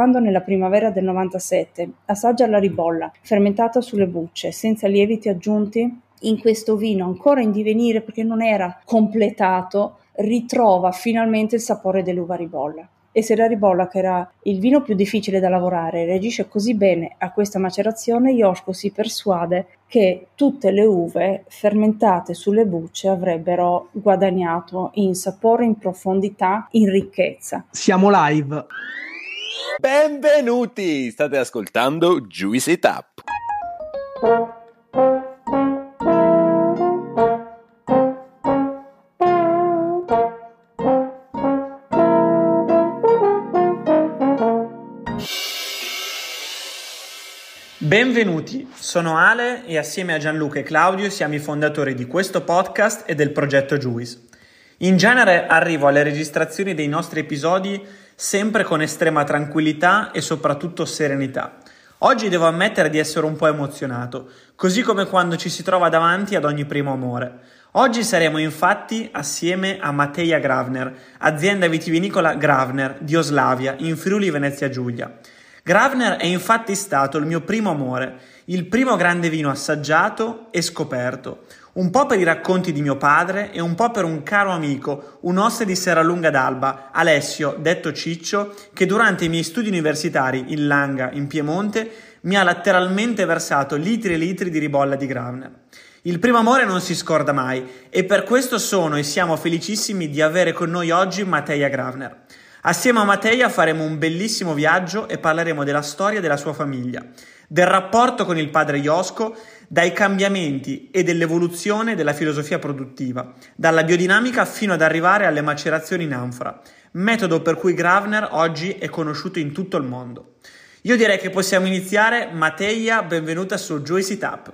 quando nella primavera del 97 assaggia la ribolla, fermentata sulle bucce, senza lieviti aggiunti, in questo vino ancora in divenire perché non era completato, ritrova finalmente il sapore dell'uva ribolla. E se la ribolla, che era il vino più difficile da lavorare, reagisce così bene a questa macerazione, Yoshko si persuade che tutte le uve fermentate sulle bucce avrebbero guadagnato in sapore, in profondità, in ricchezza. Siamo live. Benvenuti! State ascoltando Juicy Tap. Benvenuti, sono Ale e assieme a Gianluca e Claudio siamo i fondatori di questo podcast e del progetto Juice. In genere arrivo alle registrazioni dei nostri episodi sempre con estrema tranquillità e soprattutto serenità. Oggi devo ammettere di essere un po' emozionato, così come quando ci si trova davanti ad ogni primo amore. Oggi saremo infatti assieme a Matteja Gravner, azienda vitivinicola Gravner di Oslavia in Friuli Venezia Giulia. Gravner è infatti stato il mio primo amore, il primo grande vino assaggiato e scoperto, un po' per i racconti di mio padre e un po' per un caro amico, un oste di Serralunga d'Alba, Alessio, detto Ciccio, che durante i miei studi universitari in Langa, in Piemonte, mi ha letteralmente versato litri e litri di ribolla di Gravner. Il primo amore non si scorda mai e per questo sono e siamo felicissimi di avere con noi oggi Matteja Gravner. Assieme a Matteia faremo un bellissimo viaggio e parleremo della storia della sua famiglia, del rapporto con il padre Iosco, dai cambiamenti e dell'evoluzione della filosofia produttiva, dalla biodinamica fino ad arrivare alle macerazioni in anfora, metodo per cui Gravner oggi è conosciuto in tutto il mondo. Io direi che possiamo iniziare. Matteia, benvenuta su Juicy Tap.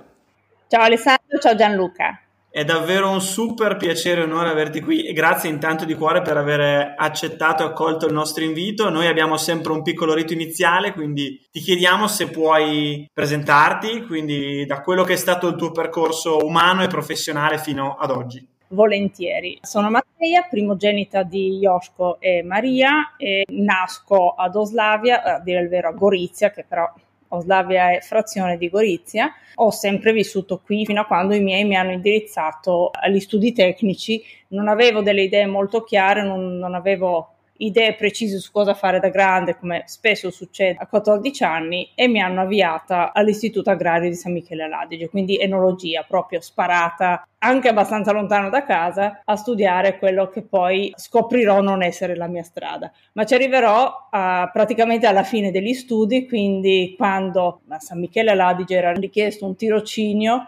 Ciao Alessandro, ciao Gianluca. È davvero un super piacere e onore averti qui e grazie intanto di cuore per aver accettato e accolto il nostro invito. Noi abbiamo sempre un piccolo rito iniziale, quindi ti chiediamo se puoi presentarti, quindi da quello che è stato il tuo percorso umano e professionale fino ad oggi. Volentieri. Sono Matteia, primogenita di Joschko e Maria e nasco ad Oslavia, a dire il vero a Gorizia, che però Oslavia è frazione di Gorizia. Ho sempre vissuto qui fino a quando i miei mi hanno indirizzato agli studi tecnici. Non avevo delle idee molto chiare, non, non avevo idee precise su cosa fare da grande, come spesso succede a 14 anni, e mi hanno avviata all'Istituto Agrario di San Michele Aladige, quindi enologia, proprio sparata anche abbastanza lontano da casa a studiare quello che poi scoprirò non essere la mia strada. Ma ci arriverò a, praticamente alla fine degli studi, quindi quando a San Michele Aladige era richiesto un tirocinio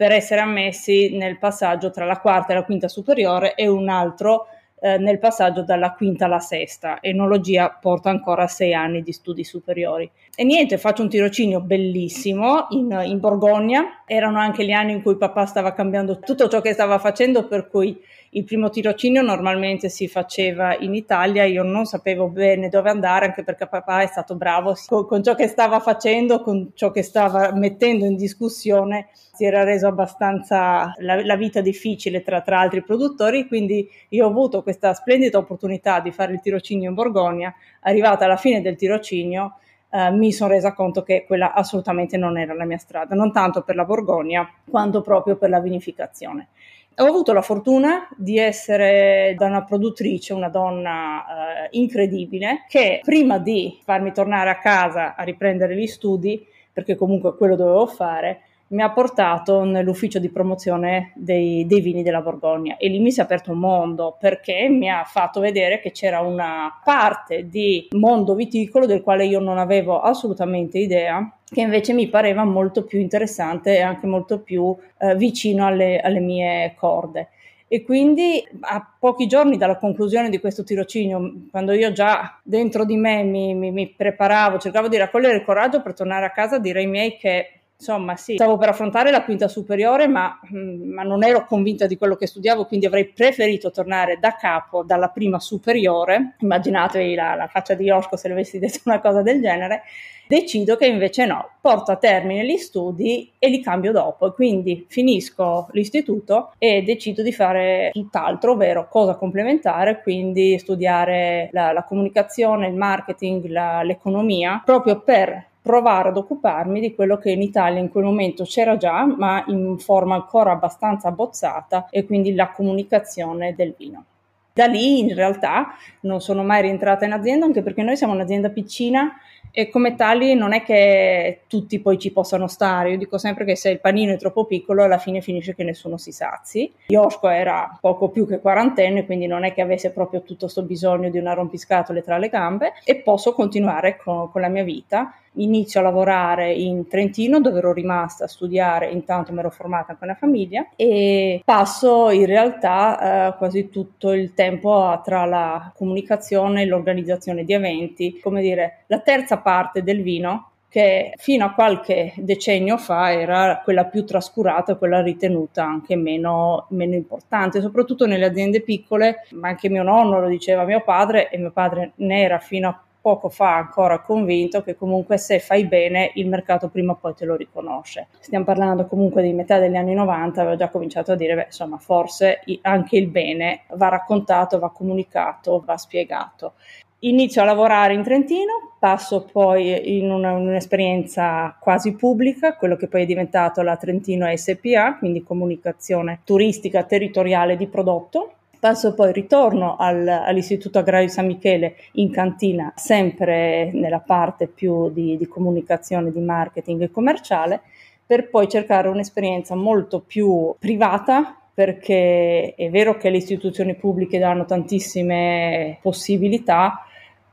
per essere ammessi nel passaggio tra la quarta e la quinta superiore e un altro eh, nel passaggio dalla quinta alla sesta. Enologia porta ancora sei anni di studi superiori. E niente, faccio un tirocinio bellissimo in, in Borgogna. Erano anche gli anni in cui papà stava cambiando tutto ciò che stava facendo, per cui il primo tirocinio normalmente si faceva in Italia, io non sapevo bene dove andare anche perché papà è stato bravo con, con ciò che stava facendo, con ciò che stava mettendo in discussione, si era reso abbastanza la, la vita difficile tra, tra, altri produttori, quindi io ho avuto questa splendida opportunità di fare il tirocinio in Borgogna, arrivata alla fine del tirocinio Uh, mi sono resa conto che quella assolutamente non era la mia strada, non tanto per la Borgogna quanto proprio per la vinificazione. Ho avuto la fortuna di essere da una produttrice, una donna uh, incredibile, che prima di farmi tornare a casa a riprendere gli studi, perché comunque quello dovevo fare, mi ha portato nell'ufficio di promozione dei, dei, vini della Borgogna e lì mi si è aperto un mondo perché mi ha fatto vedere che c'era una parte di mondo viticolo del quale io non avevo assolutamente idea che invece mi pareva molto più interessante e anche molto più eh, vicino alle, alle mie corde. E quindi a pochi giorni dalla conclusione di questo tirocinio, quando io già dentro di me mi, mi, mi preparavo, cercavo di raccogliere il coraggio per tornare a casa, dire ai miei che insomma sì, stavo per affrontare la quinta superiore, ma, mm, ma, non ero convinta di quello che studiavo, quindi avrei preferito tornare da capo, dalla prima superiore. Immaginatevi la, la faccia di Yoshko se le avessi detto una cosa del genere. Decido che invece no, porto a termine gli studi e li cambio dopo. Quindi finisco l'istituto e decido di fare tutt'altro, ovvero cosa complementare, quindi studiare la, la comunicazione, il marketing, la, l'economia, proprio per provare ad occuparmi di quello che in Italia in quel momento c'era già, ma in forma ancora abbastanza abbozzata, e quindi la comunicazione del vino. Da lì in realtà non sono mai rientrata in azienda, anche perché noi siamo un'azienda piccina e come tali non è che tutti poi ci possano stare. Io dico sempre che se il panino è troppo piccolo alla fine finisce che nessuno si sazi. Yoshko era poco più che quarantenne, quindi non è che avesse proprio tutto questo bisogno di una rompiscatole tra le gambe e posso continuare con, con la mia vita inizio a lavorare in Trentino dove ero rimasta a studiare, intanto mi ero formata con la famiglia e passo in realtà eh, quasi tutto il tempo tra la comunicazione e l'organizzazione di eventi, come dire, la terza parte del vino che fino a qualche decennio fa era quella più trascurata, quella ritenuta anche meno, meno, importante, soprattutto nelle aziende piccole, ma anche mio nonno lo diceva mio padre e mio padre ne era fino a poco fa ancora convinto che comunque se fai bene il mercato prima o poi te lo riconosce. Stiamo parlando comunque di metà degli anni 90, avevo già cominciato a dire, beh, insomma, forse anche il bene va raccontato, va comunicato, va spiegato. Inizio a lavorare in Trentino, passo poi in una, un'esperienza quasi pubblica, quello che poi è diventato la Trentino SPA, quindi comunicazione turistica territoriale di prodotto, Passo poi, ritorno al, all'Istituto Agrario San Michele in cantina, sempre nella parte più di, di comunicazione, di marketing e commerciale, per poi cercare un'esperienza molto più privata, perché è vero che le istituzioni pubbliche danno tantissime possibilità,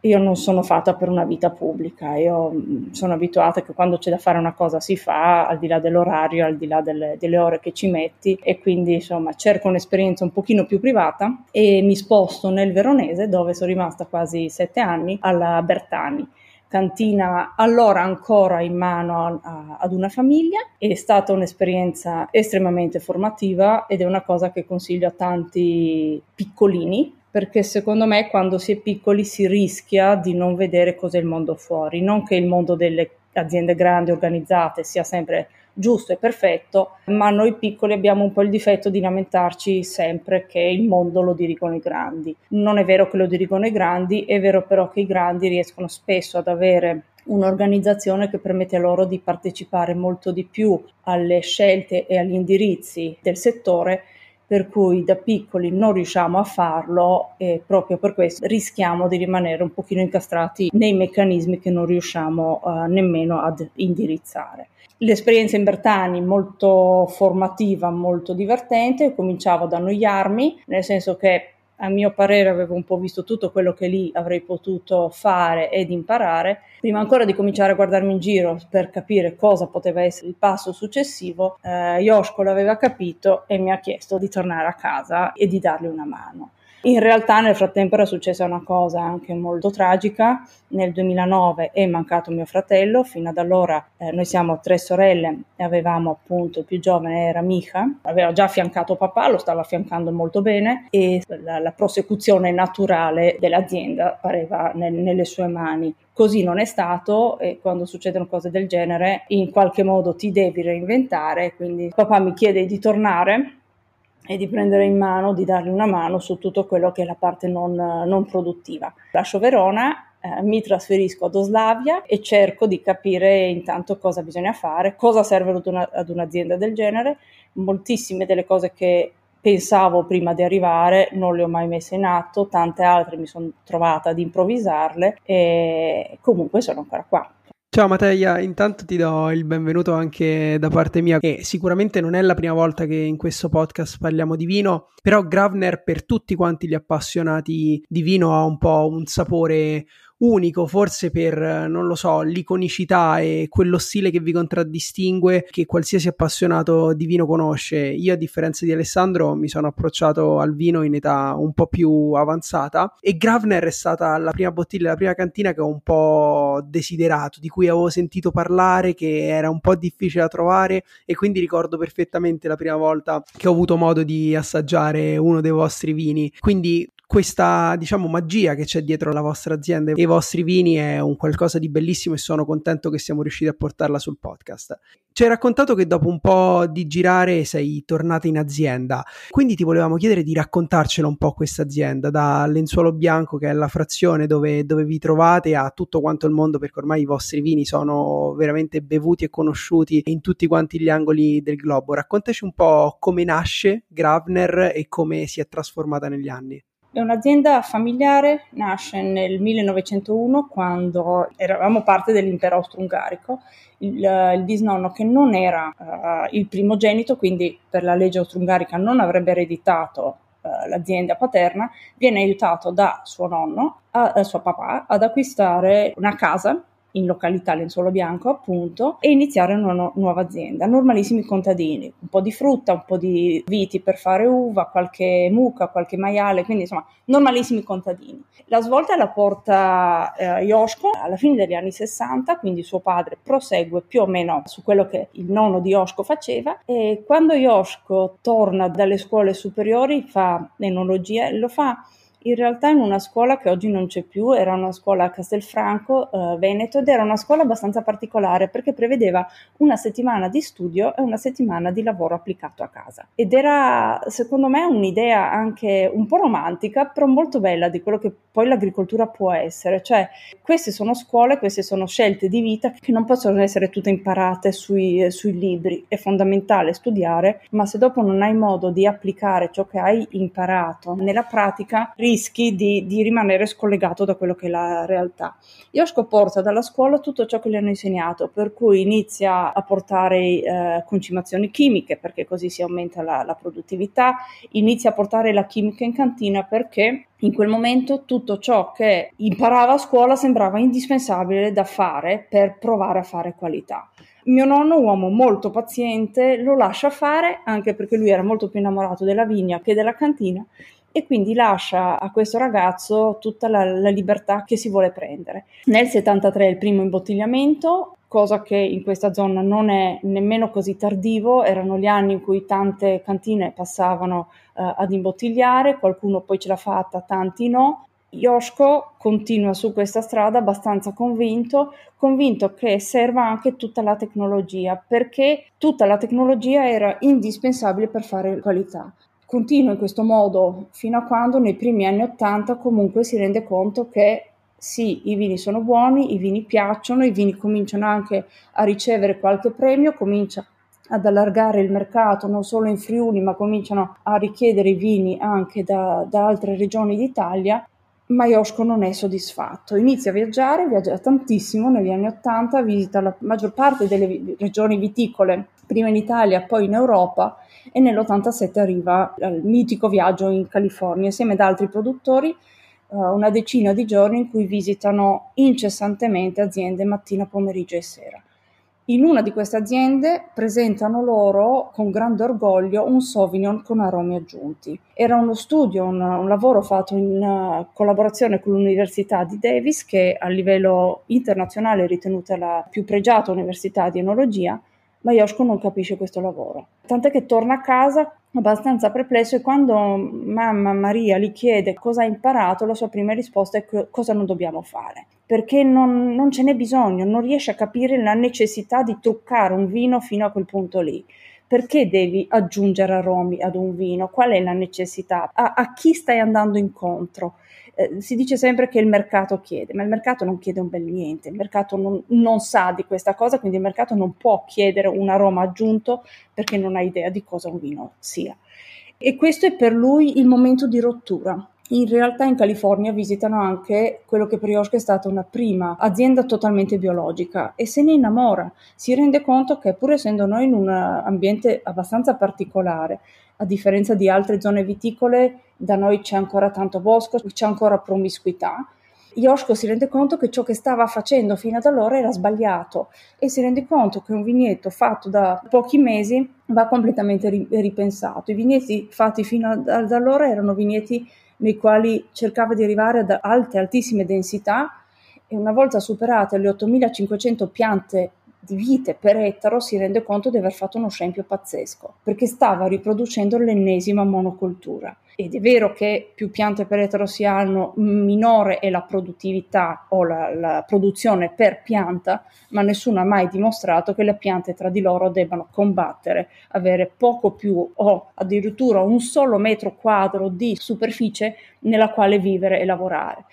io non sono fatta per una vita pubblica, io mm, sono abituata che quando c'è da fare una cosa si fa, al di là dell'orario, al di là delle, delle ore che ci metti e quindi insomma cerco un'esperienza un pochino più privata e mi sposto nel Veronese dove sono rimasta quasi sette anni alla Bertani cantina allora ancora in mano a, ad una famiglia. È stata un'esperienza estremamente formativa ed è una cosa che consiglio a tanti piccolini perché secondo me quando si è piccoli si rischia di non vedere cos'è il mondo fuori, non che il mondo delle aziende grandi organizzate sia sempre giusto e perfetto, ma noi piccoli abbiamo un po' il difetto di lamentarci sempre che il mondo lo dirigono i grandi. Non è vero che lo dirigono i grandi, è vero però che i grandi riescono spesso ad avere un'organizzazione che permette loro di partecipare molto di più alle scelte e agli indirizzi del settore per cui da piccoli non riusciamo a farlo e proprio per questo rischiamo di rimanere un pochino incastrati nei meccanismi che non riusciamo uh, nemmeno ad indirizzare. L'esperienza in Bertani molto formativa, molto divertente, cominciavo ad annoiarmi, nel senso che a mio parere avevo un po' visto tutto quello che lì avrei potuto fare ed imparare. Prima ancora di cominciare a guardarmi in giro per capire cosa poteva essere il passo successivo, eh, Yoshko l'aveva capito e mi ha chiesto di tornare a casa e di dargli una mano. In realtà nel frattempo era successa una cosa anche molto tragica. Nel 2009 è mancato mio fratello, fino ad allora eh, noi siamo tre sorelle e avevamo appunto il più giovane era Micha, aveva già affiancato papà, lo stava affiancando molto bene e la, la prosecuzione naturale dell'azienda pareva nel, nelle sue mani. Così non è stato e quando succedono cose del genere in qualche modo ti devi reinventare, quindi papà mi chiede di tornare e di prendere in mano, di dargli una mano su tutto quello che è la parte non, non produttiva. Lascio Verona, eh, mi trasferisco ad Oslavia e cerco di capire intanto cosa bisogna fare, cosa serve ad, una, ad un'azienda del genere. Moltissime delle cose che pensavo prima di arrivare non le ho mai messe in atto, tante altre mi sono trovata ad improvvisarle e comunque sono ancora qua. Ciao Mattia, intanto ti do il benvenuto anche da parte mia, che sicuramente non è la prima volta che in questo podcast parliamo di vino, però Gravner per tutti quanti gli appassionati di vino ha un po' un sapore unico, forse per, non lo so, l'iconicità e quello stile che vi contraddistingue, che qualsiasi appassionato di vino conosce. Io, a differenza di Alessandro, mi sono approcciato al vino in età un po' più avanzata e Gravner è stata la prima bottiglia, la prima cantina che ho un po' desiderato, di cui avevo sentito parlare, che era un po' difficile da trovare e quindi ricordo perfettamente la prima volta che ho avuto modo di assaggiare uno dei vostri vini. Quindi questa diciamo magia che c'è dietro la vostra azienda e i vostri vini è un qualcosa di bellissimo e sono contento che siamo riusciti a portarla sul podcast. Ci hai raccontato che dopo un po' di girare sei tornata in azienda, quindi ti volevamo chiedere di raccontarcela un po' questa azienda, da Lenzuolo Bianco che è la frazione dove, dove vi trovate a tutto quanto il mondo perché ormai i vostri vini sono veramente bevuti e conosciuti in tutti quanti gli angoli del globo. Raccontaci un po' come nasce Gravner e come si è trasformata negli anni. È un'azienda familiare, nasce nel 1901 quando eravamo parte dell'impero austro-ungarico. Il, il bisnonno che non era uh, il primogenito, quindi per la legge austro-ungarica non avrebbe ereditato uh, l'azienda paterna, viene aiutato da suo nonno, a, a suo papà, ad acquistare una casa in località Lenzuolo Bianco appunto e iniziare una nu- nuova azienda. Normalissimi contadini, un po' di frutta, un po' di viti per fare uva, qualche mucca, qualche maiale, quindi insomma normalissimi contadini. La svolta la porta eh, Yoshko alla fine degli anni 60, quindi suo padre prosegue più o meno su quello che il nonno di Yoshko faceva e quando Yoshko torna dalle scuole superiori fa enologia, lo fa in realtà in una scuola che oggi non c'è più, era una scuola a Castelfranco, eh, Veneto, ed era una scuola abbastanza particolare perché prevedeva una settimana di studio e una settimana di lavoro applicato a casa. Ed era, secondo me, un'idea anche un po' romantica, però molto bella di quello che poi l'agricoltura può essere. Cioè, queste sono scuole, queste sono scelte di vita che non possono essere tutte imparate sui, sui libri. È fondamentale studiare, ma se dopo non hai modo di applicare ciò che hai imparato nella pratica, rischi di, di, rimanere scollegato da quello che è la realtà. Yoshko porta dalla scuola tutto ciò che gli hanno insegnato, per cui inizia a portare eh, concimazioni chimiche perché così si aumenta la, la produttività, inizia a portare la chimica in cantina perché in quel momento tutto ciò che imparava a scuola sembrava indispensabile da fare per provare a fare qualità. Mio nonno, uomo molto paziente, lo lascia fare anche perché lui era molto più innamorato della vigna che della cantina e quindi lascia a questo ragazzo tutta la, la libertà che si vuole prendere. Nel 73 è il primo imbottigliamento, cosa che in questa zona non è nemmeno così tardivo, erano gli anni in cui tante cantine passavano uh, ad imbottigliare, qualcuno poi ce l'ha fatta, tanti no. Yoshko continua su questa strada abbastanza convinto, convinto che serva anche tutta la tecnologia, perché tutta la tecnologia era indispensabile per fare qualità continua in questo modo fino a quando nei primi anni 80 comunque si rende conto che sì, i vini sono buoni, i vini piacciono, i vini cominciano anche a ricevere qualche premio, comincia ad allargare il mercato non solo in Friuli, ma cominciano a richiedere i vini anche da, da altre regioni d'Italia. Ma Yoshko non è soddisfatto, inizia a viaggiare, viaggia tantissimo negli anni Ottanta, visita la maggior parte delle regioni viticole, prima in Italia, poi in Europa e nell'87 arriva al mitico viaggio in California insieme ad altri produttori, uh, una decina di giorni in cui visitano incessantemente aziende mattina, pomeriggio e sera. In una di queste aziende presentano loro con grande orgoglio un Sauvignon con aromi aggiunti. Era uno studio, un, un lavoro fatto in uh, collaborazione con l'Università di Davis, che a livello internazionale è ritenuta la più pregiata università di enologia, ma Yoshko non capisce questo lavoro. Tant'è che torna a casa abbastanza perplesso e quando mamma Maria gli chiede cosa ha imparato, la sua prima risposta è cosa non dobbiamo fare. Perché non, non ce n'è bisogno, non riesce a capire la necessità di truccare un vino fino a quel punto lì perché devi aggiungere aromi ad un vino? Qual è la necessità? A, a chi stai andando incontro? Eh, si dice sempre che il mercato chiede, ma il mercato non chiede un bel niente, il mercato non, non, sa di questa cosa, quindi il mercato non può chiedere un aroma aggiunto perché non ha idea di cosa un vino sia. E questo è per lui il momento di rottura. In realtà in California visitano anche quello che per Yoshko è stata una prima azienda totalmente biologica e se ne innamora. Si rende conto che pur essendo noi in un ambiente abbastanza particolare, a differenza di altre zone viticole, da noi c'è ancora tanto bosco, c'è ancora promiscuità. Yoshko si rende conto che ciò che stava facendo fino ad allora era sbagliato e si rende conto che un vigneto fatto da pochi mesi va completamente ripensato. I vigneti fatti fino ad allora erano vigneti nei quali cercava di arrivare ad alte, altissime densità e una volta superate le 8500 piante di vite per ettaro si rende conto di aver fatto uno scempio pazzesco, perché stava riproducendo l'ennesima monocoltura. Ed è vero che più piante per ettaro si hanno, minore è la produttività o la, la produzione per pianta, ma nessuno ha mai dimostrato che le piante tra di loro debbano combattere, avere poco più o addirittura un solo metro quadro di superficie nella quale vivere e lavorare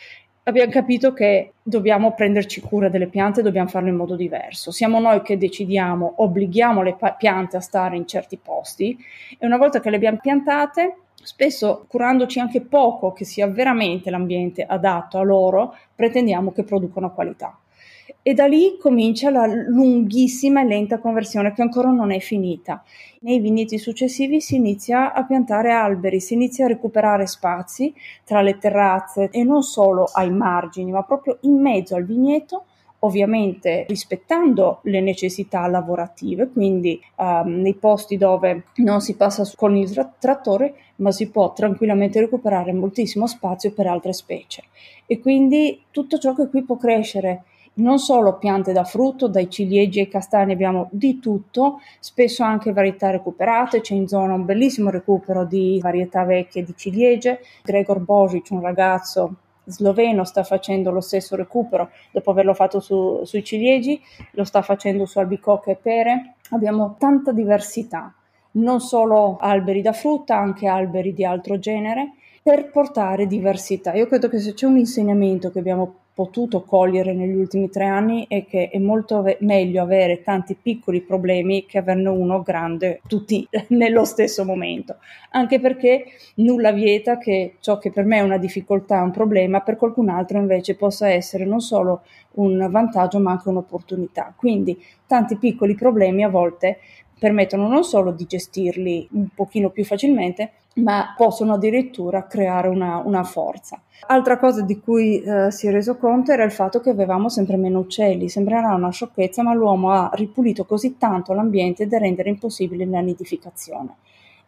abbiamo capito che dobbiamo prenderci cura delle piante, dobbiamo farlo in modo diverso. Siamo noi che decidiamo, obblighiamo le piante a stare in certi posti e una volta che le abbiamo piantate, spesso curandoci anche poco che sia veramente l'ambiente adatto a loro, pretendiamo che producano qualità. E da lì comincia la lunghissima e lenta conversione che ancora non è finita. Nei vigneti successivi si inizia a piantare alberi, si inizia a recuperare spazi tra le terrazze e non solo ai margini, ma proprio in mezzo al vigneto ovviamente rispettando le necessità lavorative, quindi um, nei posti dove non si passa con il tra- trattore, ma si può tranquillamente recuperare moltissimo spazio per altre specie. E quindi tutto ciò che qui può crescere non solo piante da frutto, dai ciliegi ai castani abbiamo di tutto, spesso anche varietà recuperate, c'è in zona un bellissimo recupero di varietà vecchie di ciliegie, Gregor Božić, un ragazzo sloveno sta facendo lo stesso recupero dopo averlo fatto su, sui ciliegi, lo sta facendo su albicocche e pere. Abbiamo tanta diversità, non solo alberi da frutta, anche alberi di altro genere, per portare diversità. Io credo che se c'è un insegnamento che abbiamo potuto cogliere negli ultimi tre anni è che è molto ve- meglio avere tanti piccoli problemi che averne uno grande tutti nello stesso momento, anche perché nulla vieta che ciò che per me è una difficoltà, un problema, per qualcun altro invece possa essere non solo un vantaggio ma anche un'opportunità. Quindi tanti piccoli problemi a volte permettono non solo di gestirli un pochino più facilmente, ma possono addirittura creare una, una forza. Altra cosa di cui eh, si è reso conto era il fatto che avevamo sempre meno uccelli. Sembrerà una sciocchezza, ma l'uomo ha ripulito così tanto l'ambiente da rendere impossibile la nidificazione.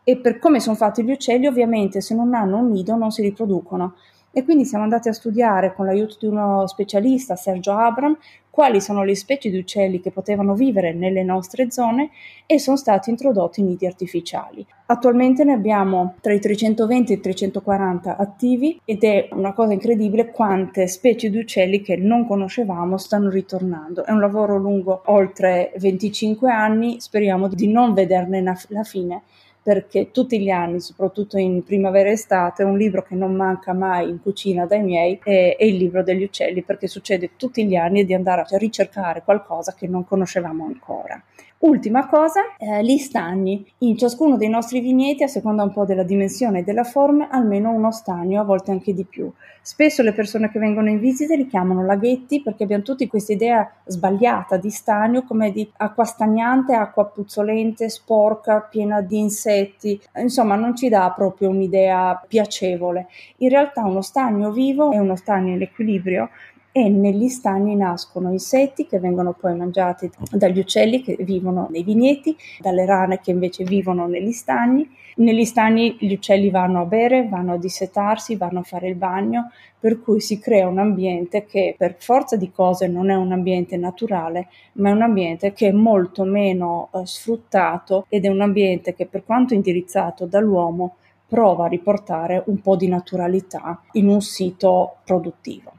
E per come sono fatti gli uccelli, ovviamente, se non hanno un nido non si riproducono e quindi siamo andati a studiare con l'aiuto di uno specialista, Sergio Abram, quali sono le specie di uccelli che potevano vivere nelle nostre zone e sono stati introdotti nidi artificiali. Attualmente ne abbiamo tra i 320 e i 340 attivi ed è una cosa incredibile quante specie di uccelli che non conoscevamo stanno ritornando. È un lavoro lungo oltre 25 anni, speriamo di non vederne la fine perché tutti gli anni, soprattutto in primavera e estate, un libro che non manca mai in cucina dai miei è, è il libro degli uccelli, perché succede tutti gli anni di andare a ricercare qualcosa che non conoscevamo ancora. Ultima cosa, eh, gli stagni. In ciascuno dei nostri vigneti, a seconda un po' della dimensione e della forma, almeno uno stagno, a volte anche di più. Spesso le persone che vengono in visita li chiamano laghetti perché abbiamo tutti questa idea sbagliata di stagno come di acqua stagnante, acqua puzzolente, sporca, piena di insetti. Insomma, non ci dà proprio un'idea piacevole. In realtà uno stagno vivo è uno stagno in equilibrio e negli stagni nascono insetti che vengono poi mangiati dagli uccelli che vivono nei vigneti, dalle rane che invece vivono negli stagni. Negli stagni gli uccelli vanno a bere, vanno a dissetarsi, vanno a fare il bagno, per cui si crea un ambiente che per forza di cose non è un ambiente naturale, ma è un ambiente che è molto meno eh, sfruttato ed è un ambiente che per quanto indirizzato dall'uomo prova a riportare un po' di naturalità in un sito produttivo.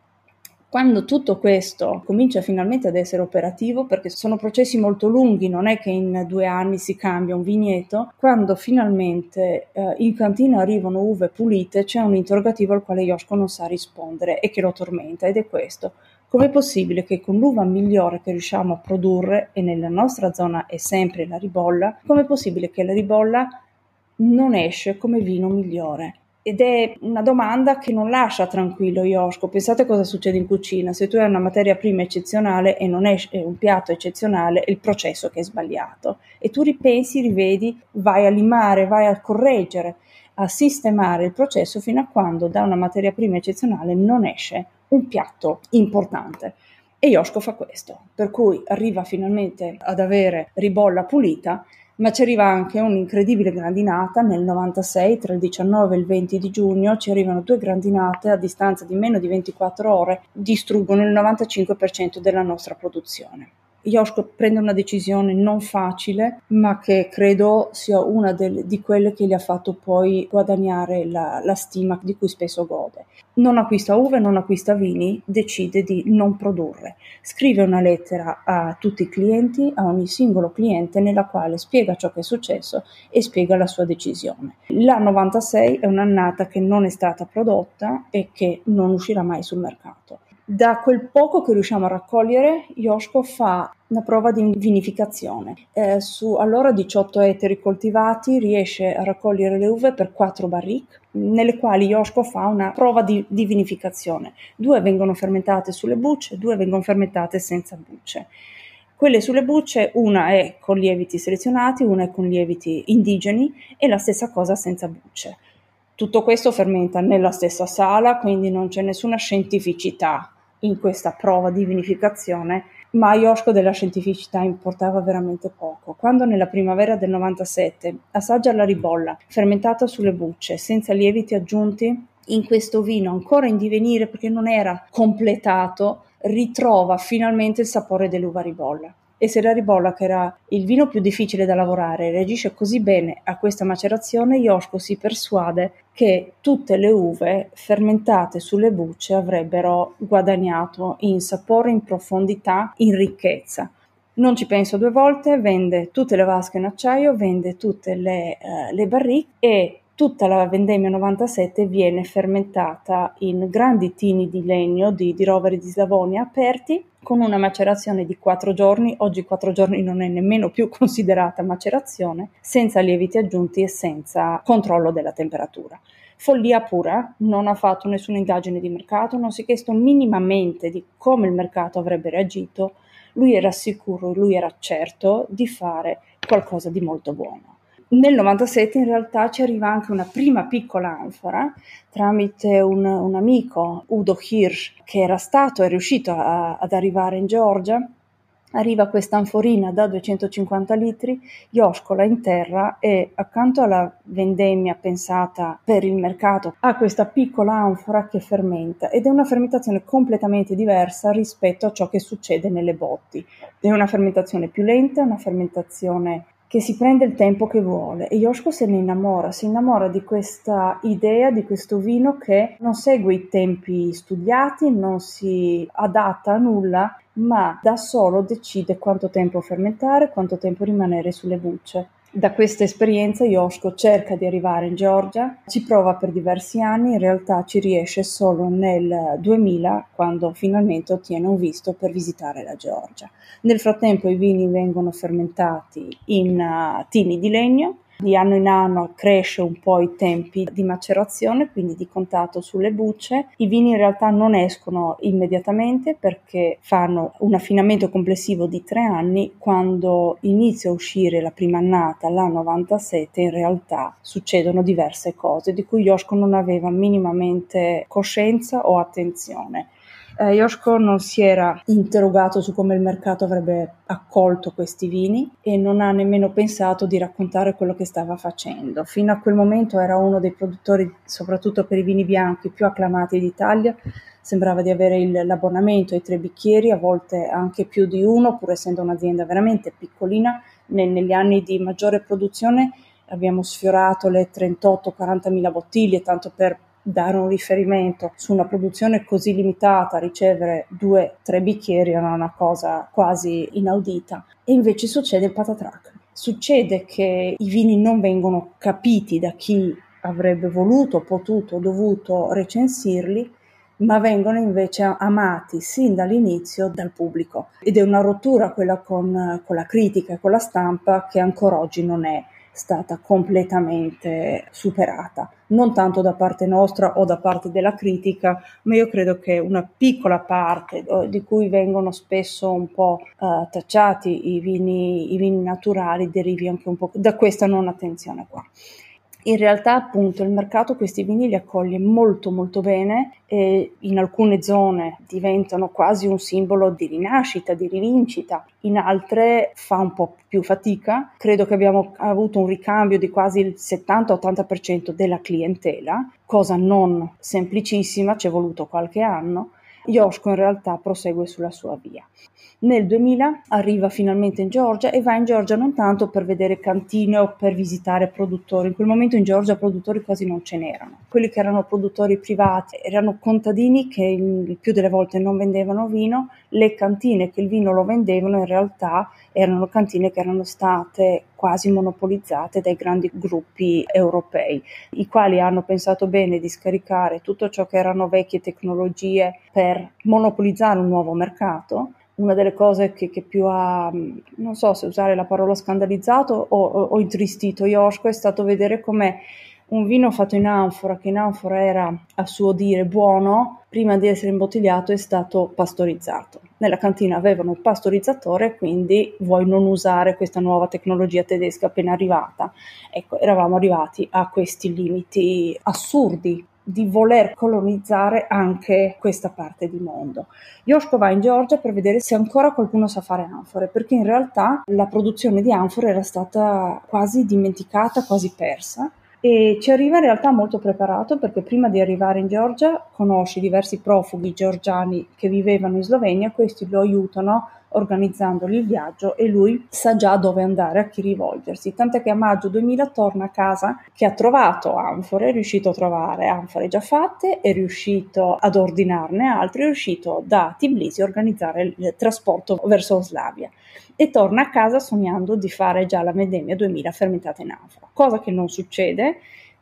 Quando tutto questo comincia finalmente ad essere operativo, perché sono processi molto lunghi, non è che in due anni si cambia un vigneto, quando finalmente eh, in cantina arrivano uve pulite, c'è un interrogativo al quale Yoshko non sa rispondere e che lo tormenta ed è questo. Com'è possibile che con l'uva migliore che riusciamo a produrre, e nella nostra zona è sempre la ribolla, com'è possibile che la ribolla non esce come vino migliore? Ed è una domanda che non lascia tranquillo Yoshko. Pensate cosa succede in cucina. Se tu hai una materia prima eccezionale e non è un piatto eccezionale, è il processo che è sbagliato. E tu ripensi, rivedi, vai a limare, vai a correggere, a sistemare il processo fino a quando da una materia prima eccezionale non esce un piatto importante. E Yoshko fa questo, per cui arriva finalmente ad avere ribolla pulita, ma ci arriva anche un'incredibile grandinata nel 96, tra il 19 e il 20 di giugno, ci arrivano due grandinate a distanza di meno di 24 ore, distruggono il 95% della nostra produzione. Joschko prende una decisione non facile, ma che credo sia una del, di quelle che gli ha fatto poi guadagnare la, la stima di cui spesso gode. Non acquista uve, non acquista vini, decide di non produrre. Scrive una lettera a tutti i clienti, a ogni singolo cliente, nella quale spiega ciò che è successo e spiega la sua decisione. La 96 è un'annata che non è stata prodotta e che non uscirà mai sul mercato. Da quel poco che riusciamo a raccogliere, Yoshko fa una prova di vinificazione. Eh, su allora 18 ettari coltivati riesce a raccogliere le uve per 4 barrique, nelle quali Yoshko fa una prova di, di vinificazione. Due vengono fermentate sulle bucce, due vengono fermentate senza bucce. Quelle sulle bucce, una è con lieviti selezionati, una è con lieviti indigeni e la stessa cosa senza bucce. Tutto questo fermenta nella stessa sala, quindi non c'è nessuna scientificità in questa prova di vinificazione, ma Yoshko della scientificità importava veramente poco. Quando nella primavera del 97 assaggia la ribolla, fermentata sulle bucce, senza lieviti aggiunti, in questo vino ancora in divenire perché non era completato, ritrova finalmente il sapore dell'uva ribolla e se la ribolla, che era il vino più difficile da lavorare, reagisce così bene a questa macerazione, Yoshko si persuade che tutte le uve fermentate sulle bucce avrebbero guadagnato in sapore, in profondità, in ricchezza. Non ci penso due volte, vende tutte le vasche in acciaio, vende tutte le, uh, le barrique e tutta la vendemmia 97 viene fermentata in grandi tini di legno di, di roveri di Slavonia aperti con una macerazione di 4 giorni, oggi 4 giorni non è nemmeno più considerata macerazione, senza lieviti aggiunti e senza controllo della temperatura. Follia pura, non ha fatto nessuna indagine di mercato, non si è chiesto minimamente di come il mercato avrebbe reagito, lui era sicuro, lui era certo di fare qualcosa di molto buono. Nel 97 in realtà ci arriva anche una prima piccola anfora tramite un, un amico, Udo Hirsch, che era stato e riuscito a, ad arrivare in Georgia. Arriva questa anforina da 250 litri, Ioscola in terra e accanto alla vendemmia pensata per il mercato ha questa piccola anfora che fermenta ed è una fermentazione completamente diversa rispetto a ciò che succede nelle botti. È una fermentazione più lenta, una fermentazione che si prende il tempo che vuole e Yoshko se ne innamora, si innamora di questa idea, di questo vino che non segue i tempi studiati, non si adatta a nulla, ma da solo decide quanto tempo fermentare, quanto tempo rimanere sulle bucce. Da questa esperienza Yoshko cerca di arrivare in Georgia, ci prova per diversi anni, in realtà ci riesce solo nel 2000 quando finalmente ottiene un visto per visitare la Georgia. Nel frattempo i vini vengono fermentati in uh, tini di legno di anno in anno cresce un po' i tempi di macerazione, quindi di contatto sulle bucce. I vini in realtà non escono immediatamente perché fanno un affinamento complessivo di tre anni. Quando inizia a uscire la prima annata, la 97, in realtà succedono diverse cose di cui Yoshko non aveva minimamente coscienza o attenzione eh, Joschko non si era interrogato su come il mercato avrebbe accolto questi vini e non ha nemmeno pensato di raccontare quello che stava facendo. Fino a quel momento era uno dei produttori, soprattutto per i vini bianchi, più acclamati d'Italia. Sembrava di avere il, l'abbonamento ai tre bicchieri, a volte anche più di uno, pur essendo un'azienda veramente piccolina. Nel, negli anni di maggiore produzione abbiamo sfiorato le 38-40 mila bottiglie, tanto per dare un riferimento su una produzione così limitata, ricevere due, tre bicchieri era una cosa quasi inaudita. E invece succede il patatrack. Succede che i vini non vengono capiti da chi avrebbe voluto, potuto, dovuto recensirli, ma vengono invece amati sin dall'inizio dal pubblico. Ed è una rottura quella con, con la critica e con la stampa che ancora oggi non è stata completamente superata, non tanto da parte nostra o da parte della critica, ma io credo che una piccola parte eh, di cui vengono spesso un po' uh, tacciati i vini, i vini naturali derivi anche un po' da questa non attenzione qua. In realtà appunto il mercato questi vini li accoglie molto molto bene e in alcune zone diventano quasi un simbolo di rinascita, di rivincita, in altre fa un po' più fatica. Credo che abbiamo avuto un ricambio di quasi il 70-80% della clientela, cosa non semplicissima, ci è voluto qualche anno. Yoshko in realtà prosegue sulla sua via. Nel 2000 arriva finalmente in Georgia e va in Georgia non tanto per vedere cantine o per visitare produttori. In quel momento in Georgia produttori quasi non ce n'erano. Quelli che erano produttori privati erano contadini che più delle volte non vendevano vino. Le cantine che il vino lo vendevano in realtà erano cantine che erano state quasi monopolizzate dai grandi gruppi europei, i quali hanno pensato bene di scaricare tutto ciò che erano vecchie tecnologie per monopolizzare un nuovo mercato una delle cose che, che, più ha, non so se usare la parola scandalizzato o, o, o intristito Yoshko è stato vedere come un vino fatto in anfora, che in anfora era a suo dire buono, prima di essere imbottigliato è stato pastorizzato. Nella cantina avevano il pastorizzatore, quindi vuoi non usare questa nuova tecnologia tedesca appena arrivata? Ecco, eravamo arrivati a questi limiti assurdi di voler colonizzare anche questa parte di mondo. Yoshko va in Georgia per vedere se ancora qualcuno sa fare anfore, perché in realtà la produzione di anfore era stata quasi dimenticata, quasi persa. E ci arriva in realtà molto preparato perché prima di arrivare in Georgia conosce diversi profughi georgiani che vivevano in Slovenia, questi lo aiutano organizzandogli il viaggio e lui sa già dove andare, a chi rivolgersi. Tant'è che a maggio 2000 torna a casa che ha trovato anfore, è riuscito a trovare anfore già fatte, è riuscito ad ordinarne altre, è riuscito da Tbilisi a organizzare il trasporto verso Slavia e torna a casa sognando di fare già la Medemia 2000 fermentata in anfora, cosa che non succede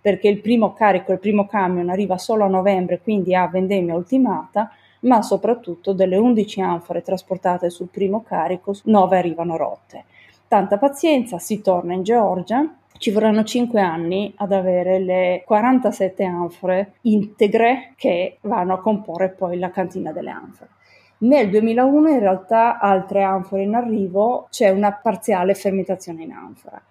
perché il primo carico, il primo camion arriva solo a novembre, quindi a vendemmia ultimata, ma soprattutto delle 11 anfore trasportate sul primo carico, 9 arrivano rotte. Tanta pazienza, si torna in Georgia, ci vorranno 5 anni ad avere le 47 anfore integre che vanno a comporre poi la cantina delle anfore. Nel 2001 in realtà altre anfore in arrivo, c'è una parziale fermentazione in anfora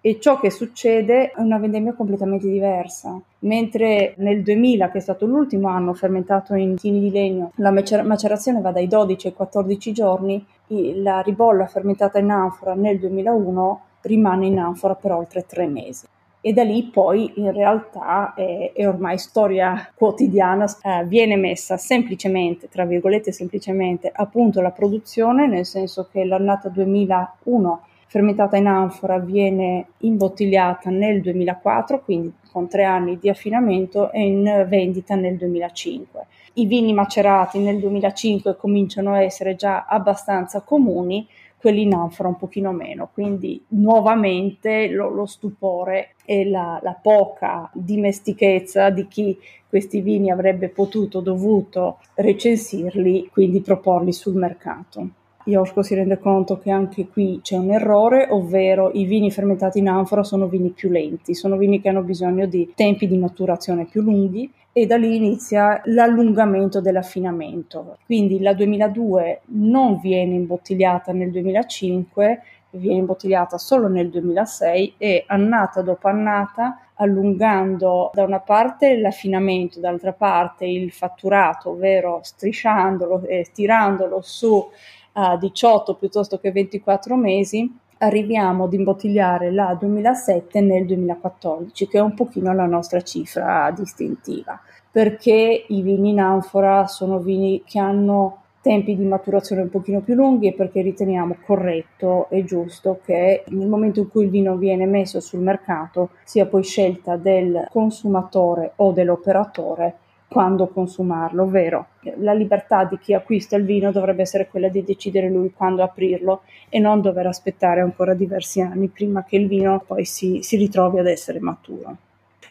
e ciò che succede è una vendemmia completamente diversa. Mentre nel 2000, che è stato l'ultimo anno fermentato in tini di legno, la macerazione va dai 12 ai 14 giorni, la ribolla fermentata in anfora nel 2001 rimane in anfora per oltre tre mesi. E da lì poi in realtà è, è ormai storia quotidiana, eh, viene messa semplicemente, tra virgolette semplicemente, a punto la produzione, nel senso che l'annata 2001 fermentata in anfora viene imbottigliata nel 2004, quindi con tre anni di affinamento e in vendita nel 2005. I vini macerati nel 2005 cominciano a essere già abbastanza comuni, quelli in anfora un pochino meno, quindi nuovamente lo, lo stupore e la, la, poca dimestichezza di chi questi vini avrebbe potuto, dovuto recensirli, quindi proporli sul mercato. Yoshko si rende conto che anche qui c'è un errore, ovvero i vini fermentati in anfora sono vini più lenti, sono vini che hanno bisogno di tempi di maturazione più lunghi e da lì inizia l'allungamento dell'affinamento. Quindi la 2002 non viene imbottigliata nel 2005, viene imbottigliata solo nel 2006 e annata dopo annata allungando da una parte l'affinamento, dall'altra parte il fatturato, ovvero strisciandolo e tirandolo su a 18 piuttosto che 24 mesi, arriviamo ad imbottigliare la 2007 nel 2014, che è un pochino la nostra cifra distintiva, perché i vini in anfora sono vini che hanno tempi di maturazione un pochino più lunghi e perché riteniamo corretto e giusto che nel momento in cui il vino viene messo sul mercato sia poi scelta del consumatore o dell'operatore quando consumarlo, ovvero la libertà di chi acquista il vino dovrebbe essere quella di decidere lui quando aprirlo e non dover aspettare ancora diversi anni prima che il vino poi si, si ritrovi ad essere maturo.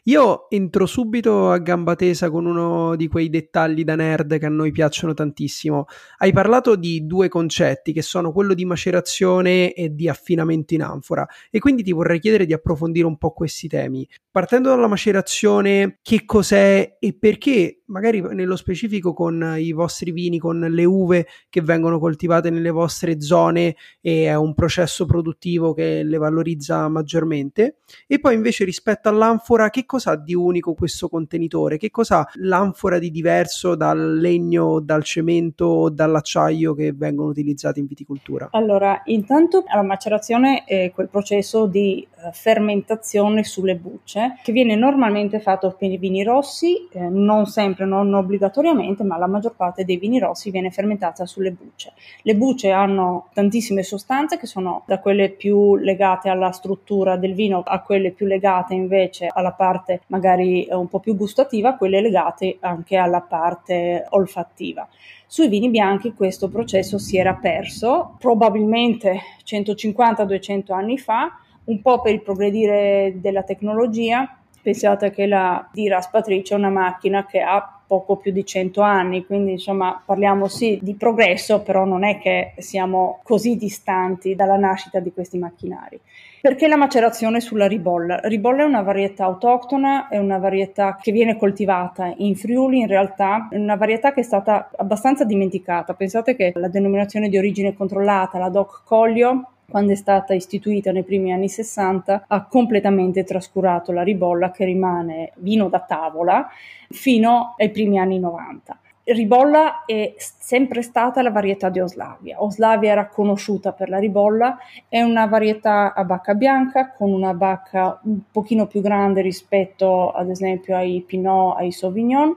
Io entro subito a gamba tesa con uno di quei dettagli da nerd che a noi piacciono tantissimo. Hai parlato di due concetti che sono quello di macerazione e di affinamento in anfora e quindi ti vorrei chiedere di approfondire un po' questi temi. Partendo dalla macerazione, che cos'è e perché magari nello specifico con i vostri vini, con le uve che vengono coltivate nelle vostre zone e è un processo produttivo che le valorizza maggiormente. E poi invece rispetto all'anfora, che cosa ha di unico questo contenitore? Che cosa ha l'anfora di diverso dal legno, dal cemento o dall'acciaio che vengono utilizzati in viticoltura? Allora, intanto la macerazione è quel processo di uh, fermentazione sulle bucce che viene normalmente fatto per i vini rossi, eh, non sempre, non obbligatoriamente, ma la maggior parte dei vini rossi viene fermentata sulle bucce. Le bucce hanno tantissime sostanze che sono da quelle più legate alla struttura del vino a quelle più legate invece alla parte magari un po' più gustativa, quelle legate anche alla parte olfattiva. Sui vini bianchi questo processo si era perso probabilmente 150-200 anni fa, un po' per il progredire della tecnologia. Pensate che la di raspatrice è una macchina che ha poco più di 100 anni, quindi insomma parliamo sì di progresso, però non è che siamo così distanti dalla nascita di questi macchinari. Perché la macerazione sulla ribolla? Ribolla è una varietà autoctona, è una varietà che viene coltivata in Friuli, in realtà è una varietà che è stata abbastanza dimenticata. Pensate che la denominazione di origine controllata, la DOC Collio, quando è stata istituita nei primi anni 60, ha completamente trascurato la ribolla che rimane vino da tavola fino ai primi anni 90. Ribolla è sempre stata la varietà di Oslavia. Oslavia era conosciuta per la ribolla, è una varietà a bacca bianca con una bacca un pochino più grande rispetto ad esempio ai Pinot, ai Sauvignon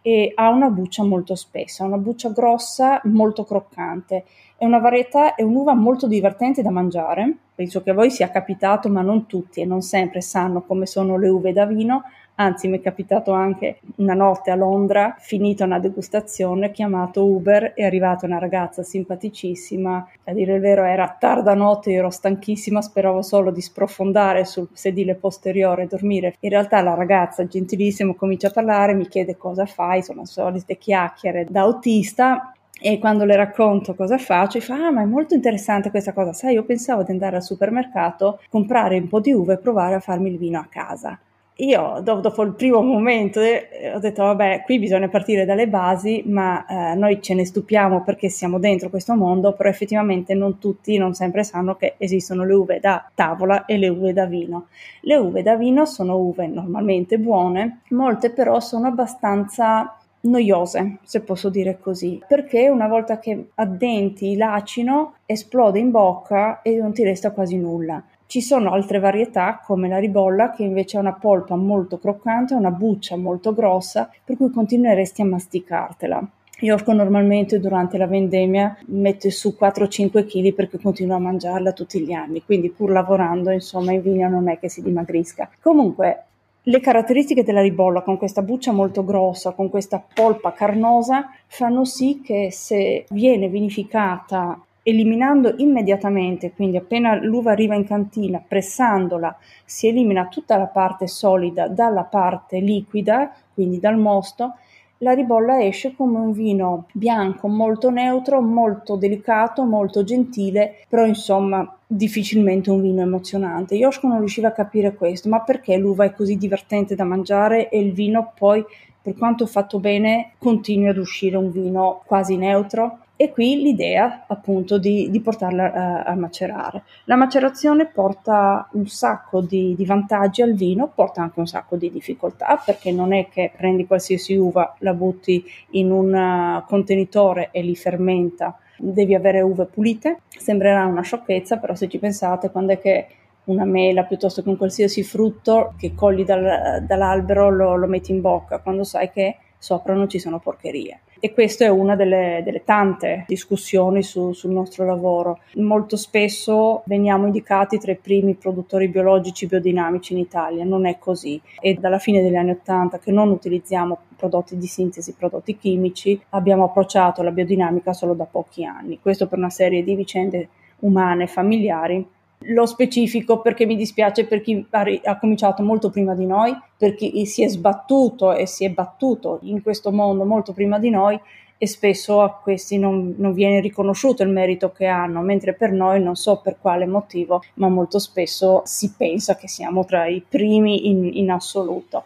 e ha una buccia molto spessa, una buccia grossa, molto croccante. È una varietà, è un'uva molto divertente da mangiare. Penso che a voi sia capitato, ma non tutti e non sempre sanno come sono le uve da vino Anzi, mi è capitato anche una notte a Londra, finita una degustazione, chiamato Uber, è arrivata una ragazza simpaticissima. A dire il vero, era tarda notte, ero stanchissima, speravo solo di sprofondare sul sedile posteriore e dormire. In realtà la ragazza, gentilissima, comincia a parlare, mi chiede cosa fai, sono solite chiacchiere da autista e quando le racconto cosa faccio, fa: Ah, ma è molto interessante questa cosa. Sai, io pensavo di andare al supermercato, comprare un po' di uve e provare a farmi il vino a casa io dopo il primo momento eh, ho detto vabbè qui bisogna partire dalle basi ma eh, noi ce ne stupiamo perché siamo dentro questo mondo però effettivamente non tutti non sempre sanno che esistono le uve da tavola e le uve da vino le uve da vino sono uve normalmente buone molte però sono abbastanza noiose, se posso dire così, perché una volta che addenti l'acino esplode in bocca e non ti resta quasi nulla. Ci sono altre varietà come la ribolla che invece ha una polpa molto croccante, una buccia molto grossa, per cui continueresti a masticartela. Yorko normalmente durante la vendemmia mette su 4-5 kg perché continua a mangiarla tutti gli anni, quindi pur lavorando insomma in vigna non è che si dimagrisca. Comunque le caratteristiche della ribolla con questa buccia molto grossa, con questa polpa carnosa, fanno sì che se viene vinificata eliminando immediatamente, quindi appena l'uva arriva in cantina, pressandola, si elimina tutta la parte solida dalla parte liquida, quindi dal mosto, la ribolla esce come un vino bianco molto neutro, molto delicato, molto gentile, però insomma difficilmente un vino emozionante. Yoshko non riusciva a capire questo, ma perché l'uva è così divertente da mangiare e il vino poi, per quanto fatto bene, continua ad uscire un vino quasi neutro? e qui l'idea appunto di, di portarla a, eh, a, macerare. La macerazione porta un sacco di, di, vantaggi al vino, porta anche un sacco di difficoltà perché non è che prendi qualsiasi uva, la butti in un eh, contenitore e li fermenta, devi avere uve pulite. Sembrerà una sciocchezza, però se ci pensate quando è che una mela piuttosto che un qualsiasi frutto che cogli dal, dall'albero lo, lo metti in bocca quando sai che sopra non ci sono porcherie. E questa è una delle, delle tante discussioni su, sul nostro lavoro. Molto spesso veniamo indicati tra i primi produttori biologici biodinamici in Italia, non è così. E dalla fine degli anni Ottanta che non utilizziamo prodotti di sintesi, prodotti chimici, abbiamo approcciato la biodinamica solo da pochi anni. Questo per una serie di vicende umane e familiari lo specifico perché mi dispiace per chi ha, ha, cominciato molto prima di noi, per chi si è sbattuto e si è battuto in questo mondo molto prima di noi e spesso a questi non, non viene riconosciuto il merito che hanno, mentre per noi non so per quale motivo, ma molto spesso si pensa che siamo tra i primi in, in assoluto.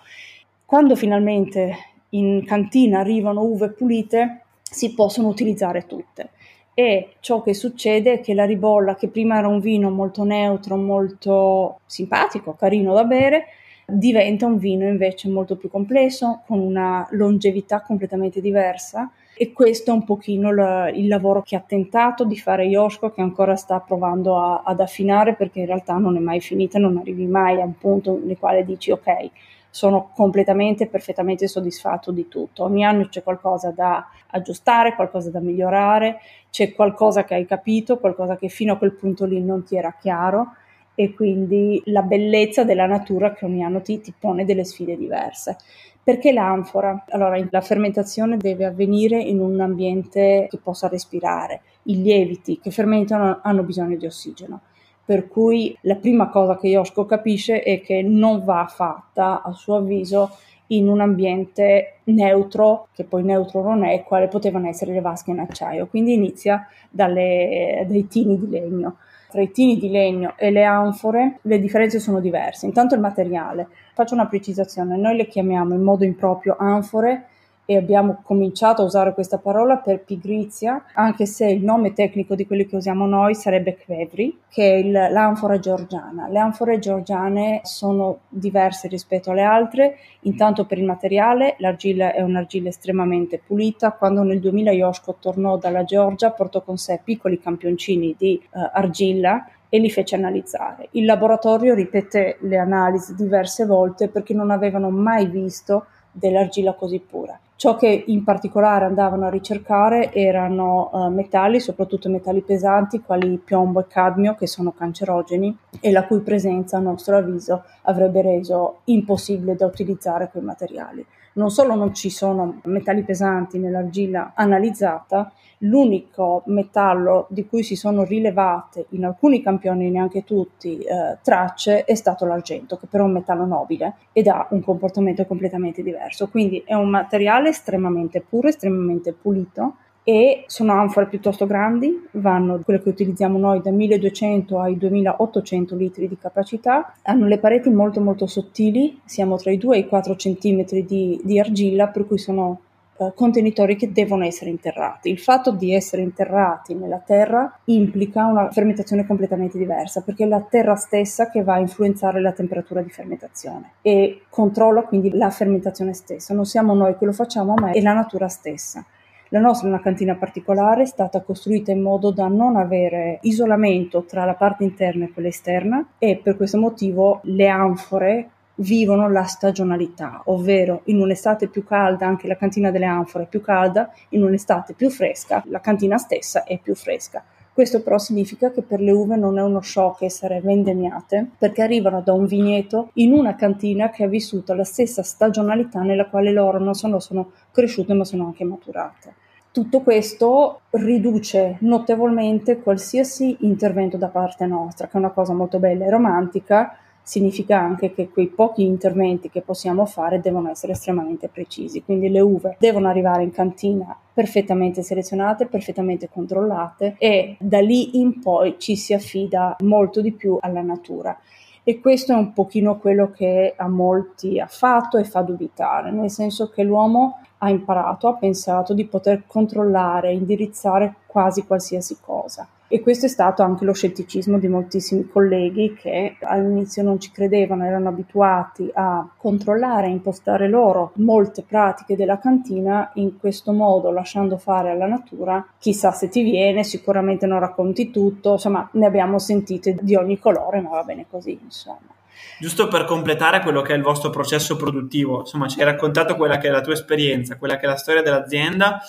Quando finalmente in cantina arrivano uve pulite, si possono utilizzare tutte. E ciò che succede è che la ribolla, che prima era un vino molto neutro, molto simpatico, carino da bere, diventa un vino invece molto più complesso, con una longevità completamente diversa. E questo è un pochino la, il lavoro che ha tentato di fare Yoshko che ancora sta provando a, ad affinare perché in realtà non è mai finita, non arrivi mai a un punto nel quale dici ok, sono completamente e perfettamente soddisfatto di tutto. Ogni anno c'è qualcosa da aggiustare, qualcosa da migliorare, c'è qualcosa che hai capito, qualcosa che fino a quel punto lì non ti era chiaro e quindi la bellezza della natura che ogni anno ti, ti pone delle sfide diverse. Perché l'anfora? Allora, la fermentazione deve avvenire in un ambiente che possa respirare. I lieviti che fermentano hanno bisogno di ossigeno. Per cui la prima cosa che Yoshko capisce è che non va fatta, a suo avviso, in un ambiente neutro, che poi neutro non è, quale potevano essere le vasche in acciaio. Quindi inizia dalle, dai tini di legno tra i tini di legno e le anfore le differenze sono diverse. Intanto il materiale. Faccio una precisazione, noi le chiamiamo in modo improprio anfore e abbiamo cominciato a usare questa parola per pigrizia, anche se il nome tecnico di quelli che usiamo noi sarebbe kvevri, che è il, l'anfora georgiana. Le anfore georgiane sono diverse rispetto alle altre, intanto per il materiale, l'argilla è un'argilla estremamente pulita, quando nel 2000 Yoshko tornò dalla Georgia portò con sé piccoli campioncini di uh, argilla e li fece analizzare. Il laboratorio ripeté le analisi diverse volte perché non avevano mai visto dell'argilla così pura. Ciò che in particolare andavano a ricercare erano uh, metalli, soprattutto metalli pesanti, quali piombo e cadmio, che sono cancerogeni e la cui presenza, a nostro avviso, avrebbe reso impossibile da utilizzare quei materiali. Non solo non ci sono metalli pesanti nell'argilla analizzata, L'unico metallo di cui si sono rilevate in alcuni campioni, neanche tutti, eh, tracce è stato l'argento, che però è un metallo nobile ed ha un comportamento completamente diverso. Quindi è un materiale estremamente puro, estremamente pulito e sono anfore piuttosto grandi, vanno quelle che utilizziamo noi da 1200 ai 2800 litri di capacità, hanno le pareti molto molto sottili, siamo tra i 2 e i 4 centimetri di, di argilla, per cui sono eh, contenitori che devono essere interrati. Il fatto di essere interrati nella terra implica una fermentazione completamente diversa perché è la terra stessa che va a influenzare la temperatura di fermentazione e controlla quindi la fermentazione stessa. Non siamo noi che lo facciamo, ma è la natura stessa. La nostra è una cantina particolare, è stata costruita in modo da non avere isolamento tra la parte interna e quella esterna e per questo motivo le anfore vivono la stagionalità, ovvero in un'estate più calda anche la cantina delle anfore è più calda, in un'estate più fresca la cantina stessa è più fresca. Questo però significa che per le uve non è uno shock essere vendemmiate perché arrivano da un vigneto in una cantina che ha vissuto la stessa stagionalità nella quale loro non solo sono cresciute ma sono anche maturate. Tutto questo riduce notevolmente qualsiasi intervento da parte nostra, che è una cosa molto bella e romantica, significa anche che quei pochi interventi che possiamo fare devono essere estremamente precisi. Quindi le uve devono arrivare in cantina perfettamente selezionate, perfettamente controllate e da lì in poi ci si affida molto di più alla natura. E questo è un pochino quello che a molti ha fatto e fa dubitare, nel senso che l'uomo ha imparato, ha pensato di poter controllare, indirizzare quasi qualsiasi cosa. E questo è stato anche lo scetticismo di moltissimi colleghi che all'inizio non ci credevano, erano abituati a controllare, a impostare loro molte pratiche della cantina in questo modo, lasciando fare alla natura. Chissà se ti viene, sicuramente non racconti tutto, insomma, ne abbiamo sentite di ogni colore, ma va bene così, insomma. Giusto per completare quello che è il vostro processo produttivo, insomma, ci hai raccontato quella che è la tua esperienza, quella che è la storia dell'azienda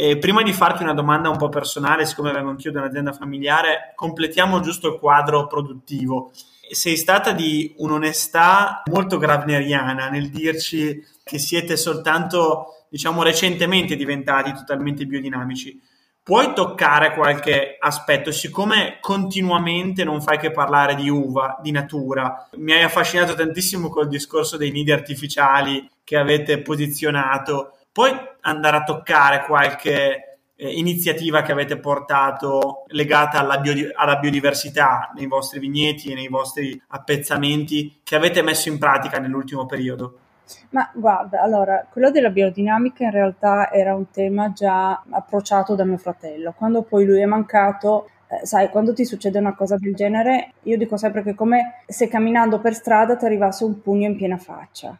e prima di farti una domanda un po' personale, siccome vengo anch'io da un'azienda familiare, completiamo giusto il quadro produttivo. Sei stata di un'onestà molto gravneriana nel dirci che siete soltanto, diciamo, recentemente diventati totalmente biodinamici. Puoi toccare qualche aspetto, siccome continuamente non fai che parlare di uva, di natura. Mi hai affascinato tantissimo col discorso dei nidi artificiali che avete posizionato Puoi andare a toccare qualche eh, iniziativa che avete portato legata alla, bio- alla, biodiversità nei vostri vigneti e nei vostri appezzamenti che avete messo in pratica nell'ultimo periodo? Ma guarda, allora, quello della biodinamica in realtà era un tema già approcciato da mio fratello. Quando poi lui è mancato, eh, sai, quando ti succede una cosa del genere, io dico sempre che è come se camminando per strada ti arrivasse un pugno in piena faccia.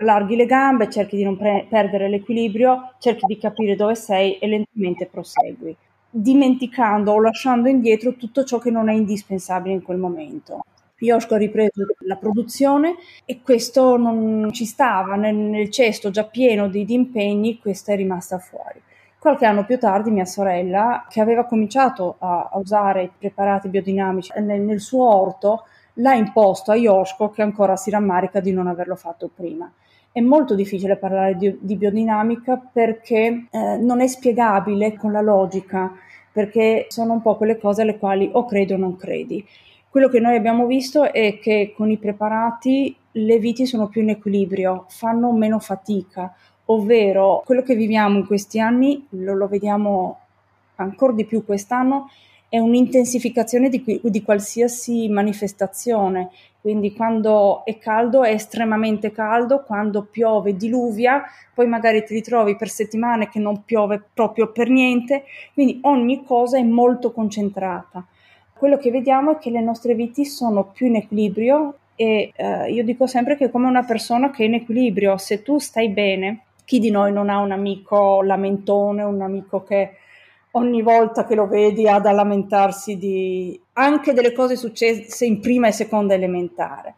Larghi le gambe, cerchi di non pre- perdere l'equilibrio, cerchi di capire dove sei e lentamente prosegui, dimenticando o lasciando indietro tutto ciò che non è indispensabile in quel momento. Yoshko ha ripreso la produzione e questo non ci stava nel, nel cesto già pieno di, di, impegni, questa è rimasta fuori. Qualche anno più tardi mia sorella, che aveva cominciato a, a usare i preparati biodinamici nel, nel, suo orto, l'ha imposto a Yoshko che ancora si rammarica di non averlo fatto prima. È molto difficile parlare di, di biodinamica perché eh, non è spiegabile con la logica, perché sono un po' quelle cose alle quali o credi o non credi. Quello che noi abbiamo visto è che con i preparati le viti sono più in equilibrio, fanno meno fatica, ovvero quello che viviamo in questi anni, lo, lo vediamo ancora di più quest'anno, è un'intensificazione di, di, qualsiasi manifestazione. Quindi quando è caldo è estremamente caldo, quando piove diluvia, poi magari ti ritrovi per settimane che non piove proprio per niente, quindi ogni cosa è molto concentrata quello che vediamo è che le nostre viti sono più in equilibrio e eh, io dico sempre che come una persona che è in equilibrio, se tu stai bene, chi di noi non ha un amico lamentone, un amico che ogni volta che lo vedi ha da lamentarsi di anche delle cose successe in prima e seconda elementare.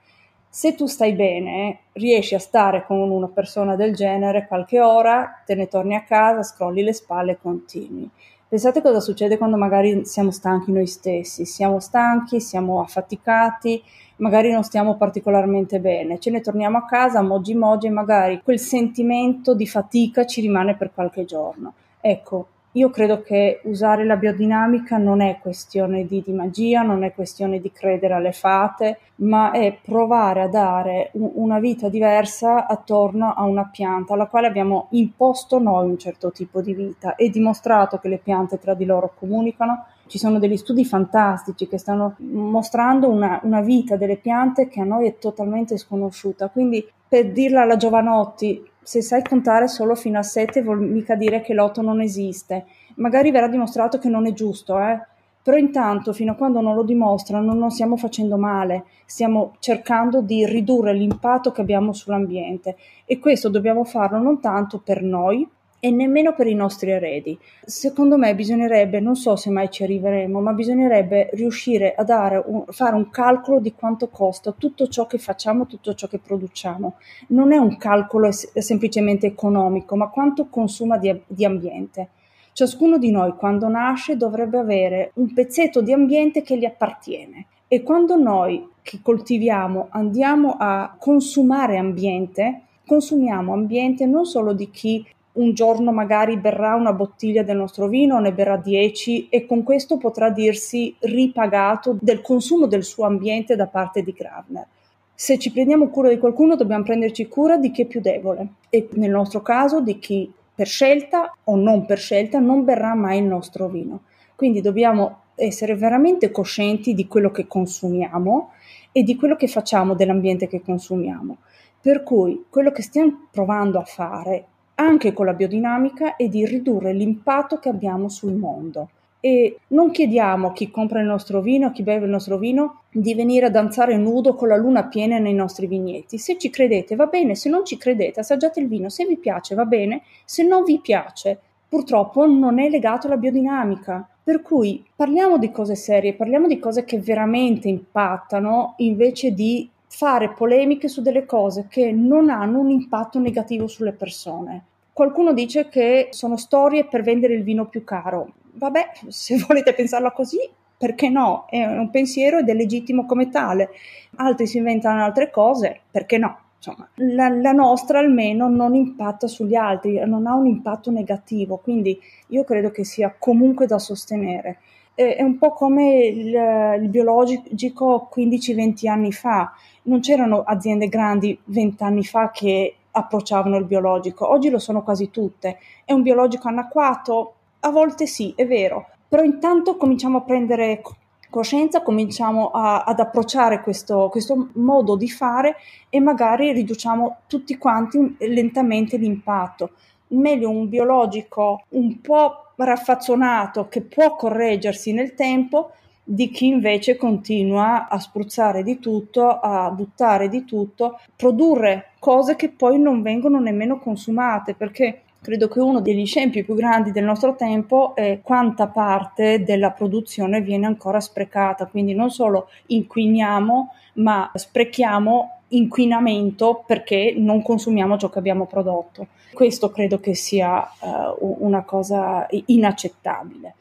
Se tu stai bene, riesci a stare con una persona del genere qualche ora, te ne torni a casa, scrolli le spalle e continui. Pensate cosa succede quando magari siamo stanchi noi stessi, siamo stanchi, siamo affaticati, magari non stiamo particolarmente bene, ce ne torniamo a casa, mogi mogi e magari quel sentimento di fatica ci rimane per qualche giorno. Ecco, io credo che usare la biodinamica non è questione di, di, magia, non è questione di credere alle fate, ma è provare a dare un, una vita diversa attorno a una pianta alla quale abbiamo imposto noi un certo tipo di vita e dimostrato che le piante tra di loro comunicano. Ci sono degli studi fantastici che stanno mostrando una, una vita delle piante che a noi è totalmente sconosciuta. Quindi, per dirla alla Giovanotti, se sai contare solo fino a 7 vuol mica dire che l'8 non esiste. Magari verrà dimostrato che non è giusto, eh? Però intanto, fino a quando non lo dimostrano, non stiamo facendo male, stiamo cercando di ridurre l'impatto che abbiamo sull'ambiente e questo dobbiamo farlo non tanto per noi, e nemmeno per i nostri eredi. Secondo me bisognerebbe, non so se mai ci arriveremo, ma bisognerebbe riuscire a un, fare un calcolo di quanto costa tutto ciò che facciamo, tutto ciò che produciamo. Non è un calcolo es- semplicemente economico, ma quanto consuma di, di ambiente. Ciascuno di noi quando nasce dovrebbe avere un pezzetto di ambiente che gli appartiene e quando noi che coltiviamo andiamo a consumare ambiente, consumiamo ambiente non solo di chi un giorno magari berrà una bottiglia del nostro vino, ne berrà 10 e con questo potrà dirsi ripagato del consumo del suo ambiente da parte di Gravner. Se ci prendiamo cura di qualcuno dobbiamo prenderci cura di chi è più debole e nel nostro caso di chi per scelta o non per scelta non berrà mai il nostro vino. Quindi dobbiamo essere veramente coscienti di quello che consumiamo e di quello che facciamo dell'ambiente che consumiamo. Per cui quello che stiamo provando a fare anche con la biodinamica è di ridurre l'impatto che abbiamo sul mondo. E non chiediamo a chi compra il nostro vino, a chi beve il nostro vino, di venire a danzare nudo con la luna piena nei nostri vigneti. Se ci credete va bene, se non ci credete assaggiate il vino, se vi piace va bene, se non vi piace purtroppo non è legato alla biodinamica. Per cui parliamo di cose serie, parliamo di cose che veramente impattano invece di fare polemiche su delle cose che non hanno un impatto negativo sulle persone. Qualcuno dice che sono storie per vendere il vino più caro. Vabbè, se volete pensarla così, perché no? È un pensiero ed è legittimo come tale. Altri si inventano altre cose, perché no? Insomma, la, la, nostra almeno non impatta sugli altri, non ha un impatto negativo, quindi io credo che sia comunque da sostenere. È, è un po' come il, il biologico 15-20 anni fa, non c'erano aziende grandi 20 anni fa che approcciavano il biologico, oggi lo sono quasi tutte. È un biologico anacquato? A volte sì, è vero, però intanto cominciamo a prendere coscienza cominciamo a, ad approcciare questo, questo modo di fare e magari riduciamo tutti quanti lentamente l'impatto. Meglio un biologico un po' raffazzonato che può correggersi nel tempo di chi invece continua a spruzzare di tutto, a buttare di tutto, produrre cose che poi non vengono nemmeno consumate, perché credo che uno degli scempi più grandi del nostro tempo è quanta parte della produzione viene ancora sprecata, quindi non solo inquiniamo, ma sprechiamo inquinamento perché non consumiamo ciò che abbiamo prodotto. Questo credo che sia uh, una cosa inaccettabile.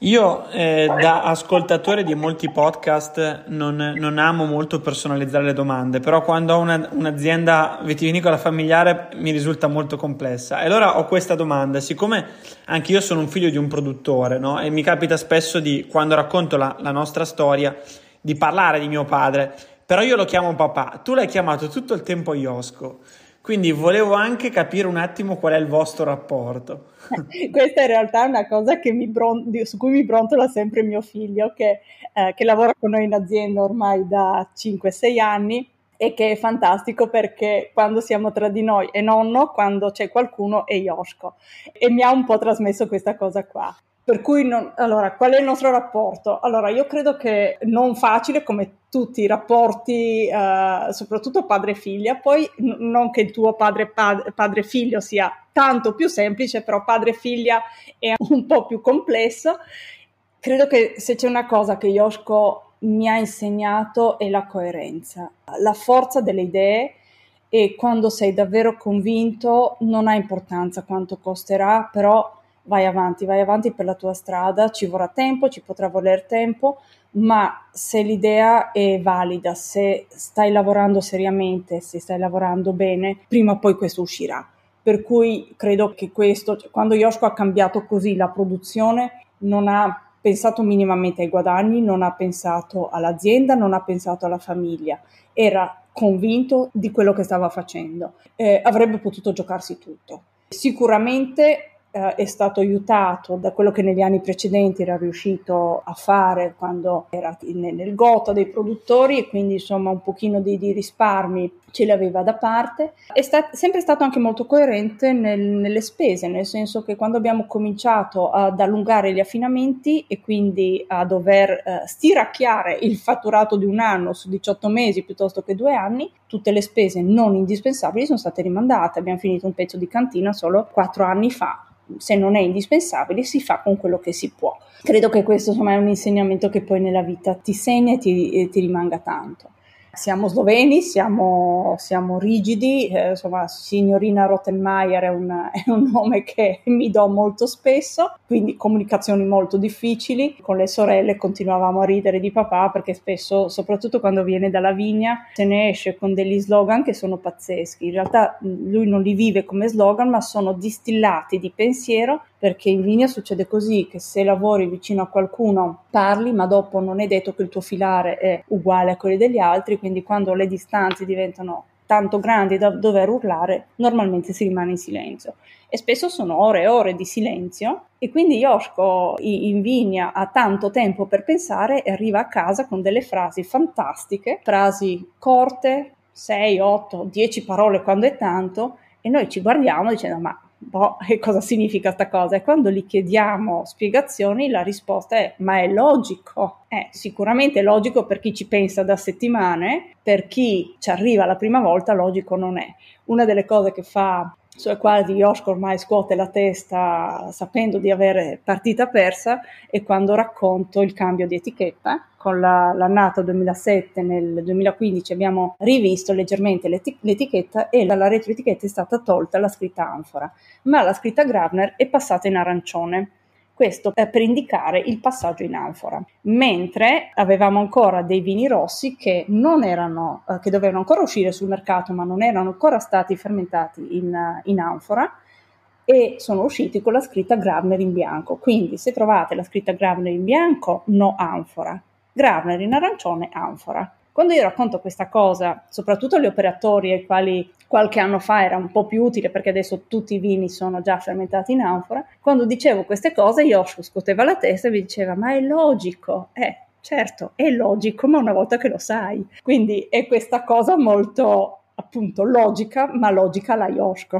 Io eh, da ascoltatore di molti podcast non, non, amo molto personalizzare le domande, però quando ho una, un'azienda vitivinicola familiare mi risulta molto complessa. E allora ho questa domanda, siccome anche io sono un figlio di un produttore no? e mi capita spesso di, quando racconto la, la nostra storia, di parlare di mio padre, però io lo chiamo papà, tu l'hai chiamato tutto il tempo Iosco. Quindi volevo anche capire un attimo qual è il vostro rapporto. Questa in realtà è una cosa bron- su cui mi brontola sempre mio figlio, che, eh, che lavora con noi in azienda ormai da 5-6 anni e che è fantastico perché quando siamo tra di noi è nonno, quando c'è qualcuno è Yoshko. E mi ha un po' trasmesso questa cosa qua. Per cui, non, allora, qual è il nostro rapporto? Allora, io credo che non facile come tutti i rapporti, eh, soprattutto padre-figlia, poi n- non che il tuo padre-figlio sia tanto più semplice, però padre-figlia è un po' più complesso. Credo che se c'è una cosa che Yoshko mi ha insegnato è la coerenza, la forza delle idee e quando sei davvero convinto non ha importanza quanto costerà, però vai avanti, vai avanti per la tua strada, ci vorrà tempo, ci potrà voler tempo, ma se l'idea è valida, se stai lavorando seriamente, se stai lavorando bene, prima o poi questo uscirà. Per cui credo che questo, cioè, quando Yoshko ha cambiato così la produzione, non ha pensato minimamente ai guadagni, non ha pensato all'azienda, non ha pensato alla famiglia, era convinto di quello che stava facendo, eh, avrebbe potuto giocarsi tutto. Sicuramente eh, è stato aiutato da quello che negli anni precedenti era riuscito a fare quando era nel gota dei produttori e quindi insomma un pochino di, di risparmi ce li aveva da parte. È sta- sempre stato anche molto coerente nel, nelle spese, nel senso che quando abbiamo cominciato ad allungare gli affinamenti e quindi a dover eh, stiracchiare il fatturato di un anno su 18 mesi piuttosto che due anni, tutte le spese non indispensabili sono state rimandate. Abbiamo finito un pezzo di cantina solo quattro anni fa se non è indispensabile, si fa con quello che si può. Credo che questo insomma, è un insegnamento che poi nella vita ti segna e ti, ti rimanga tanto siamo sloveni, siamo, siamo rigidi, eh, insomma signorina Rottenmeier è un, è un, nome che mi do molto spesso, quindi comunicazioni molto difficili, con le sorelle continuavamo a ridere di papà perché spesso, soprattutto quando viene dalla vigna, se ne esce con degli slogan che sono pazzeschi, in realtà lui non li vive come slogan ma sono distillati di pensiero perché in vigna succede così che se lavori vicino a qualcuno parli ma dopo non è detto che il tuo filare è uguale a quelli degli altri quindi quando le distanze diventano tanto grandi da dover urlare normalmente si rimane in silenzio. E spesso sono ore e ore di silenzio e quindi Yoshko in vigna ha tanto tempo per pensare e arriva a casa con delle frasi fantastiche frasi corte 6, 8, 10 parole quando è tanto e noi ci guardiamo dicendo ma boh, che cosa significa questa cosa? E quando gli chiediamo spiegazioni, la risposta è: ma è logico. È sicuramente logico per chi ci pensa da settimane, per chi ci arriva la prima volta, logico non è. Una delle cose che fa sulle quali Yoshko ormai scuote la testa sapendo di avere partita persa e quando racconto il cambio di etichetta. Con la, l'annata 2007 nel 2015 abbiamo rivisto leggermente l'eti- l'etichetta e dalla retroetichetta è stata tolta la scritta anfora, ma la scritta Gravner è passata in arancione questo per indicare il passaggio in anfora. Mentre avevamo ancora dei vini rossi che non erano, eh, che dovevano ancora uscire sul mercato, ma non erano ancora stati fermentati in, in anfora e sono usciti con la scritta Gravner in bianco. Quindi se trovate la scritta Gravner in bianco, no anfora. Gravner in arancione, anfora. Quando io racconto questa cosa, soprattutto agli operatori ai quali qualche anno fa era un po' più utile perché adesso tutti i vini sono già fermentati in anfora, quando dicevo queste cose Yoshua scuoteva la testa e mi diceva ma è logico, eh, certo, è logico, ma una volta che lo sai. Quindi è questa cosa molto appunto logica, ma logica la Yoshko.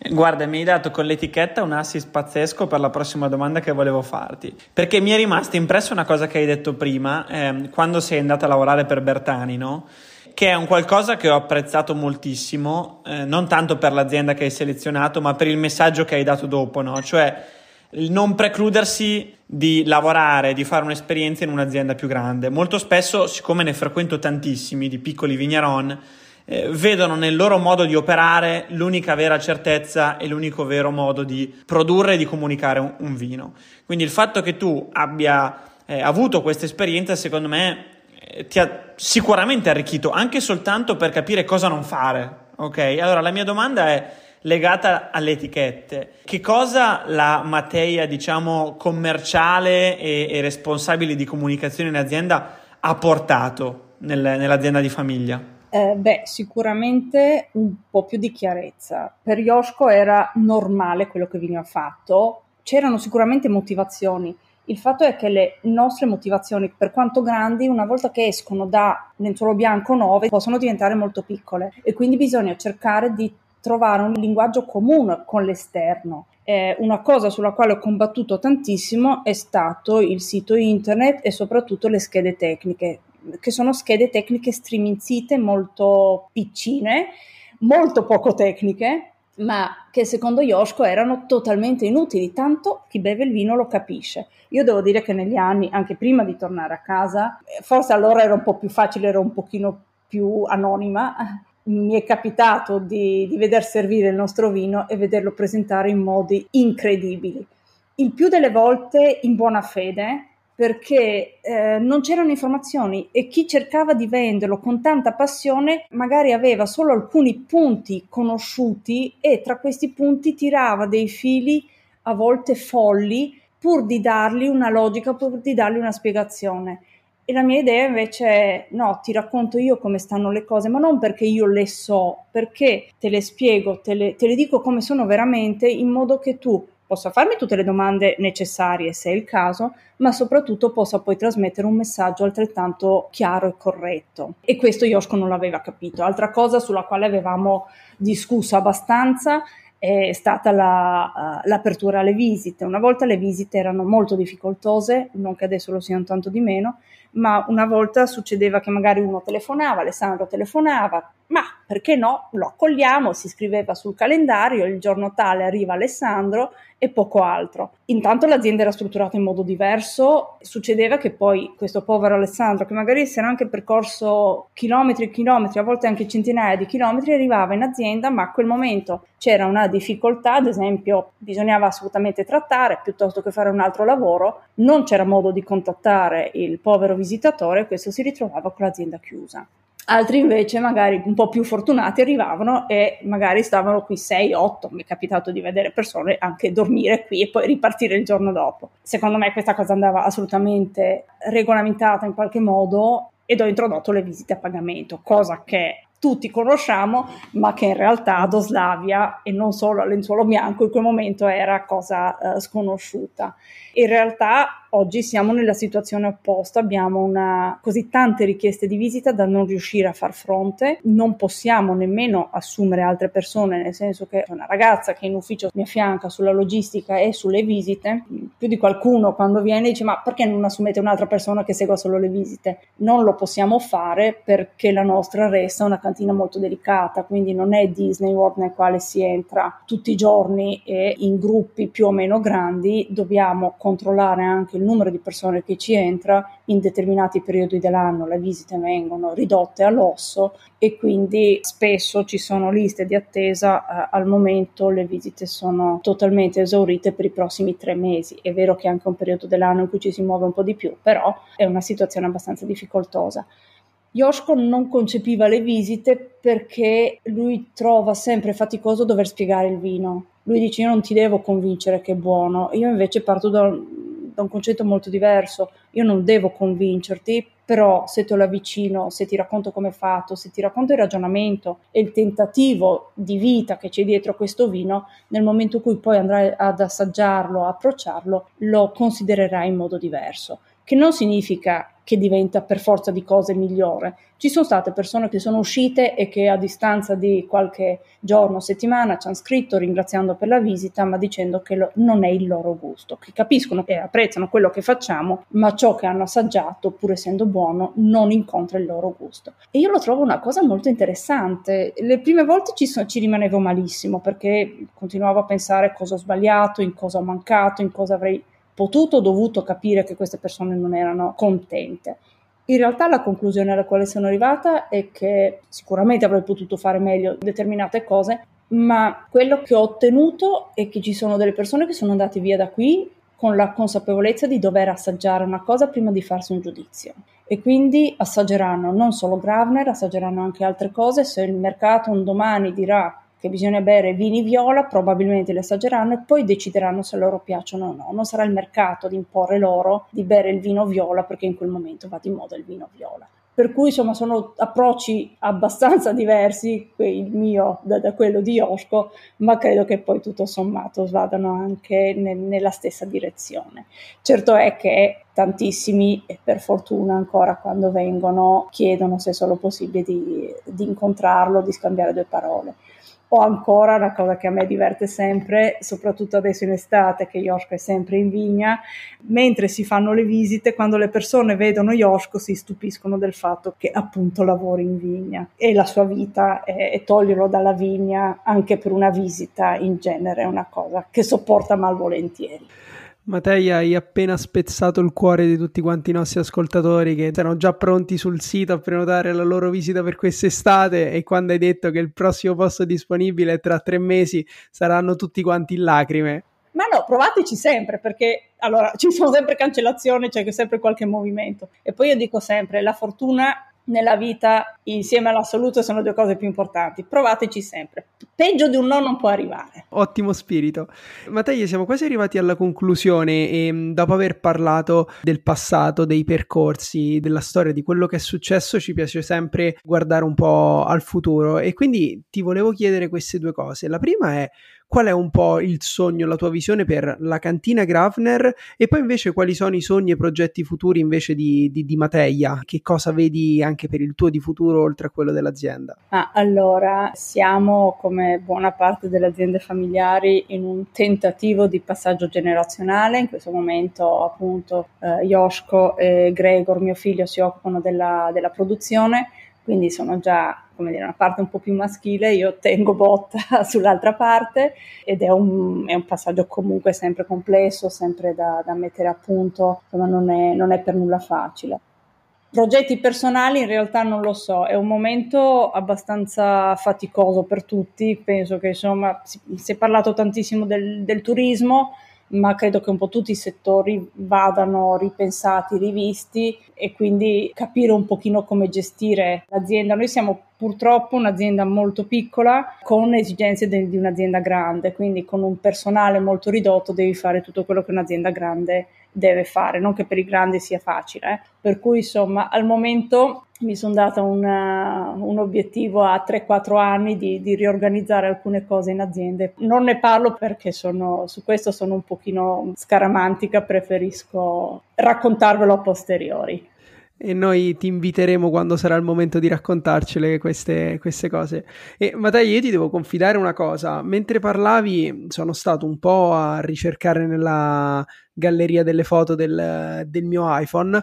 Guarda, mi hai dato con l'etichetta un assist pazzesco per la prossima domanda che volevo farti. Perché mi è rimasta impressa una cosa che hai detto prima, eh, quando sei andata a lavorare per Bertani, no? Che è un qualcosa che ho apprezzato moltissimo, eh, non tanto per l'azienda che hai selezionato, ma per il messaggio che hai dato dopo, no? Cioè il non precludersi di lavorare, di fare un'esperienza in un'azienda più grande. Molto spesso, siccome ne frequento tantissimi di piccoli vigneron, eh, vedono nel loro modo di operare l'unica vera certezza e l'unico vero modo di produrre e di comunicare un, un vino. Quindi il fatto che tu abbia eh, avuto questa esperienza, secondo me, eh, ti ha sicuramente arricchito anche soltanto per capire cosa non fare. Ok? Allora la mia domanda è legata alle etichette. Che cosa la materia, diciamo, commerciale e, e responsabile di comunicazione in azienda ha portato nel, nell'azienda di famiglia? Eh, beh, sicuramente un po' più di chiarezza. Per Yoshko era normale quello che veniva fatto, c'erano sicuramente motivazioni. Il fatto è che le nostre motivazioni, per quanto grandi, una volta che escono da lenzuolo bianco 9, possono diventare molto piccole e quindi bisogna cercare di trovare un linguaggio comune con l'esterno. Eh, una cosa sulla quale ho combattuto tantissimo è stato il sito internet e soprattutto le schede tecniche che sono schede tecniche striminzite molto piccine, molto poco tecniche, ma che secondo Yoshko erano totalmente inutili, tanto chi beve il vino lo capisce. Io devo dire che negli anni, anche prima di tornare a casa, forse allora era un po' più facile, ero un pochino più anonima, mi è capitato di, di veder servire il nostro vino e vederlo presentare in modi incredibili. Il più delle volte in buona fede, perché eh, non c'erano informazioni e chi cercava di venderlo con tanta passione magari aveva solo alcuni punti conosciuti e tra questi punti tirava dei fili a volte folli pur di dargli una logica, pur di dargli una spiegazione. E la mia idea invece è no, ti racconto io come stanno le cose, ma non perché io le so, perché te le spiego, te le, te le dico come sono veramente in modo che tu possa farmi tutte le domande necessarie se è il caso, ma soprattutto possa poi trasmettere un messaggio altrettanto chiaro e corretto. E questo Yoshko non l'aveva capito. Altra cosa sulla quale avevamo discusso abbastanza è stata la, uh, l'apertura alle visite. Una volta le visite erano molto difficoltose, non che adesso lo siano tanto di meno, ma una volta succedeva che magari uno telefonava, Alessandro telefonava, ma perché no? Lo accogliamo, si scriveva sul calendario, il giorno tale arriva Alessandro e poco altro. Intanto l'azienda era strutturata in modo diverso, succedeva che poi questo povero Alessandro, che magari si era anche percorso chilometri e chilometri, a volte anche centinaia di chilometri, arrivava in azienda, ma a quel momento c'era una difficoltà, ad esempio bisognava assolutamente trattare piuttosto che fare un altro lavoro, non c'era modo di contattare il povero visitatore e questo si ritrovava con l'azienda chiusa altri invece magari un po' più fortunati arrivavano e magari stavano qui 6-8, mi è capitato di vedere persone anche dormire qui e poi ripartire il giorno dopo. Secondo me questa cosa andava assolutamente regolamentata in qualche modo ed ho introdotto le visite a pagamento, cosa che tutti conosciamo, ma che in realtà ad Oslavia e non solo a Lenzuolo Bianco in quel momento era cosa uh, sconosciuta. In realtà oggi siamo nella situazione opposta, abbiamo una, così tante richieste di visita da non riuscire a far fronte, non possiamo nemmeno assumere altre persone, nel senso che una ragazza che in ufficio mi affianca sulla logistica e sulle visite, più di qualcuno quando viene dice ma perché non assumete un'altra persona che segua solo le visite? Non lo possiamo fare perché la nostra resta una cantina molto delicata, quindi non è Disney World nel quale si entra tutti i giorni e in gruppi più o meno grandi, dobbiamo controllare anche il numero di persone che ci entra in determinati periodi dell'anno, le visite vengono ridotte all'osso e quindi spesso ci sono liste di attesa, eh, al momento le visite sono totalmente esaurite per i prossimi tre mesi. È vero che è anche un periodo dell'anno in cui ci si muove un po' di più, però è una situazione abbastanza difficoltosa. Yoshko non concepiva le visite perché lui trova sempre faticoso dover spiegare il vino. Lui dice io non ti devo convincere che è buono, io invece parto da, da un concetto molto diverso, io non devo convincerti, però se te lo avvicino, se ti racconto come è fatto, se ti racconto il ragionamento e il tentativo di vita che c'è dietro questo vino, nel momento in cui poi andrai ad assaggiarlo, approcciarlo, lo considererai in modo diverso, che non significa che diventa per forza di cose migliore. Ci sono state persone che sono uscite e che a distanza di qualche giorno, settimana ci hanno scritto ringraziando per la visita, ma dicendo che lo, non è il loro gusto, che capiscono e apprezzano quello che facciamo, ma ciò che hanno assaggiato, pur essendo buono, non incontra il loro gusto. E io lo trovo una cosa molto interessante. Le prime volte ci, so, ci rimanevo malissimo perché continuavo a pensare cosa ho sbagliato, in cosa ho mancato, in cosa avrei potuto dovuto capire che queste persone non erano contente. In realtà la conclusione alla quale sono arrivata è che sicuramente avrei potuto fare meglio determinate cose, ma quello che ho ottenuto è che ci sono delle persone che sono andate via da qui con la consapevolezza di dover assaggiare una cosa prima di farsi un giudizio. E quindi assaggeranno non solo Gravner, assaggeranno anche altre cose. Se il mercato un domani dirà che bisogna bere vini viola, probabilmente li assaggeranno e poi decideranno se loro piacciono o no. Non sarà il mercato ad imporre loro di bere il vino viola perché in quel momento va di moda il vino viola. Per cui insomma sono approcci abbastanza diversi, il mio da, da quello di Osco, ma credo che poi tutto sommato vadano anche ne, nella stessa direzione. Certo è che tantissimi, e per fortuna ancora quando vengono, chiedono se è solo possibile di, di incontrarlo, di scambiare due parole o ancora una cosa che a me diverte sempre, soprattutto adesso in estate che Yoshko è sempre in vigna, mentre si fanno le visite, quando le persone vedono Yoshko si stupiscono del fatto che appunto lavori in vigna e la sua vita e, e toglierlo dalla vigna anche per una visita in genere è una cosa che sopporta malvolentieri. Matei, hai appena spezzato il cuore di tutti quanti i nostri ascoltatori che erano già pronti sul sito a prenotare la loro visita per quest'estate e quando hai detto che il prossimo posto disponibile tra tre mesi saranno tutti quanti in lacrime. Ma no, provateci sempre perché allora ci sono sempre cancellazioni, c'è sempre qualche movimento. E poi io dico sempre: la fortuna nella vita insieme all'assoluto sono due cose più importanti. Provateci sempre. Peggio di un no non può arrivare. Ottimo spirito. Matteo, siamo quasi arrivati alla conclusione e mm, dopo aver parlato del passato, dei percorsi, della storia, di quello che è successo, ci piace sempre guardare un po' al futuro e quindi ti volevo chiedere queste due cose. La prima è qual è un po' il sogno, la tua visione per la cantina Grafner? E poi invece quali sono i sogni e progetti futuri invece di, di, di Mateia, che cosa vedi anche per il tuo di futuro oltre a quello dell'azienda? Ah, allora, siamo come buona parte delle aziende familiari in un tentativo di passaggio generazionale, in questo momento appunto eh, Yoshko e Gregor, mio figlio, si occupano della, della produzione, quindi sono già come dire, una parte un po' più maschile, io tengo botta sull'altra parte ed è un, è un passaggio comunque sempre complesso, sempre da, da mettere a punto, insomma non è, non è per nulla facile. Progetti personali in realtà non lo so, è un momento abbastanza faticoso per tutti, penso che insomma si, si è parlato tantissimo del, del turismo, ma credo che un po' tutti i settori vadano ripensati, rivisti e quindi capire un pochino come gestire l'azienda. Noi siamo purtroppo un'azienda molto piccola con esigenze di un'azienda grande, quindi con un personale molto ridotto devi fare tutto quello che un'azienda grande deve fare, non che per i grandi sia facile. Eh. Per cui insomma al momento mi sono data una, un obiettivo a 3-4 anni di, di, riorganizzare alcune cose in aziende. Non ne parlo perché sono, su questo sono un pochino scaramantica, preferisco raccontarvelo a posteriori e noi ti inviteremo quando sarà il momento di raccontarcele queste, queste cose. E Matteo, io ti devo confidare una cosa. Mentre parlavi, sono stato un po' a ricercare nella galleria delle foto del, del mio iPhone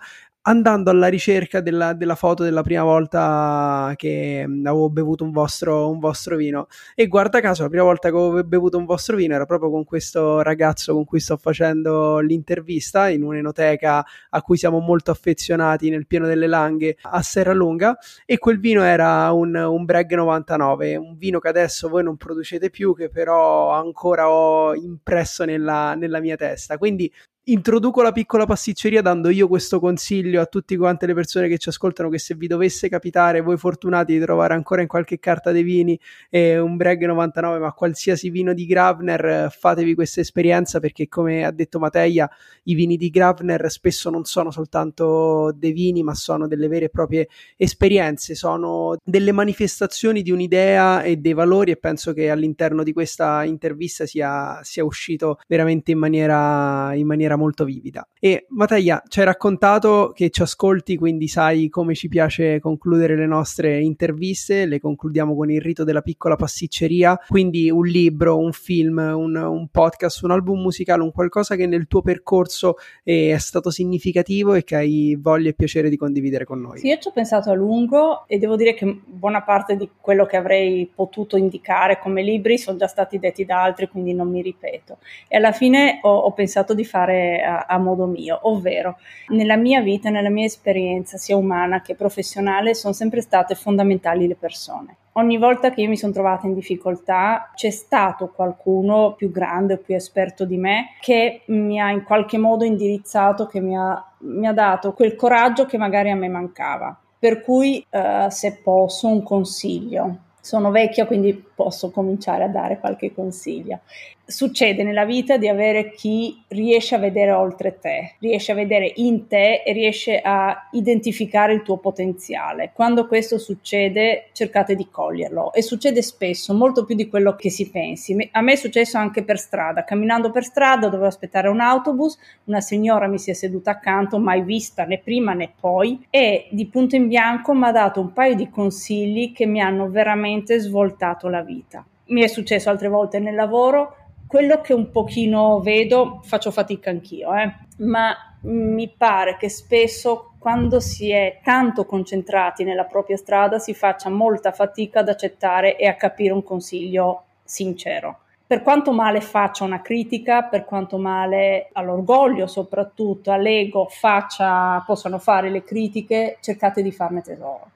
andando alla ricerca della, della, foto della prima volta che mm, avevo bevuto un vostro, un vostro, vino. E guarda caso, la prima volta che avevo bevuto un vostro vino era proprio con questo ragazzo con cui sto facendo l'intervista in un'enoteca a cui siamo molto affezionati nel pieno delle Langhe a Serralunga. E quel vino era un, un Bragg 99, un vino che adesso voi non producete più, che però ancora ho impresso nella, nella mia testa. Quindi introduco la piccola pasticceria dando io questo consiglio a tutte quante le persone che ci ascoltano che se vi dovesse capitare voi fortunati di trovare ancora in qualche carta dei vini eh, un Bragg 99 ma qualsiasi vino di Gravner fatevi questa esperienza perché come ha detto Mateia i vini di Gravner spesso non sono soltanto dei vini ma sono delle vere e proprie esperienze sono delle manifestazioni di un'idea e dei valori e penso che all'interno di questa intervista sia, sia uscito veramente in maniera, in maniera maniera molto vivida. E Mattia, ci hai raccontato che ci ascolti, quindi sai come ci piace concludere le nostre interviste, le concludiamo con il rito della piccola pasticceria, quindi un libro, un film, un, un podcast, un album musicale, un qualcosa che nel tuo percorso è stato significativo e che hai voglia e piacere di condividere con noi. Sì, io ci ho pensato a lungo e devo dire che buona parte di quello che avrei potuto indicare come libri sono già stati detti da altri, quindi non mi ripeto. E alla fine ho, ho pensato di fare a, a, modo mio, ovvero nella mia vita, nella mia esperienza, sia umana che professionale, sono sempre state fondamentali le persone. Ogni volta che io mi sono trovata in difficoltà c'è stato qualcuno più grande o più esperto di me che mi ha in qualche modo indirizzato, che mi ha, mi ha dato quel coraggio che magari a me mancava. Per cui, uh, se posso, un consiglio sono vecchia, quindi posso cominciare a dare qualche consiglio. Succede nella vita di avere chi riesce a vedere oltre te, riesce a vedere in te e riesce a identificare il tuo potenziale. Quando questo succede, cercate di coglierlo e succede spesso, molto più di quello che si pensi. A me è successo anche per strada, camminando per strada, dovevo aspettare un autobus, una signora mi si è seduta accanto, mai vista né prima né poi, e di punto in bianco mi ha dato un paio di consigli che mi hanno veramente svoltato la vita. Mi è successo altre volte nel lavoro, quello che un pochino vedo, faccio fatica anch'io, eh, ma mi pare che spesso quando si è tanto concentrati nella propria strada si faccia molta fatica ad accettare e a capire un consiglio sincero. Per quanto male faccia una critica, per quanto male all'orgoglio soprattutto, all'ego faccia, possano fare le critiche, cercate di farne tesoro,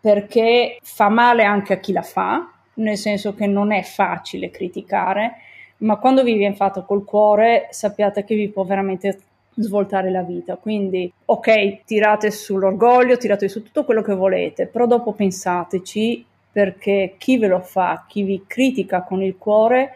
perché fa male anche a chi la fa, nel senso che non è facile criticare, ma quando vi viene fatto col cuore sappiate che vi può veramente svoltare la vita. Quindi, ok, tirate sull'orgoglio, tirate su tutto quello che volete, però dopo pensateci perché chi ve lo fa, chi vi critica con il cuore,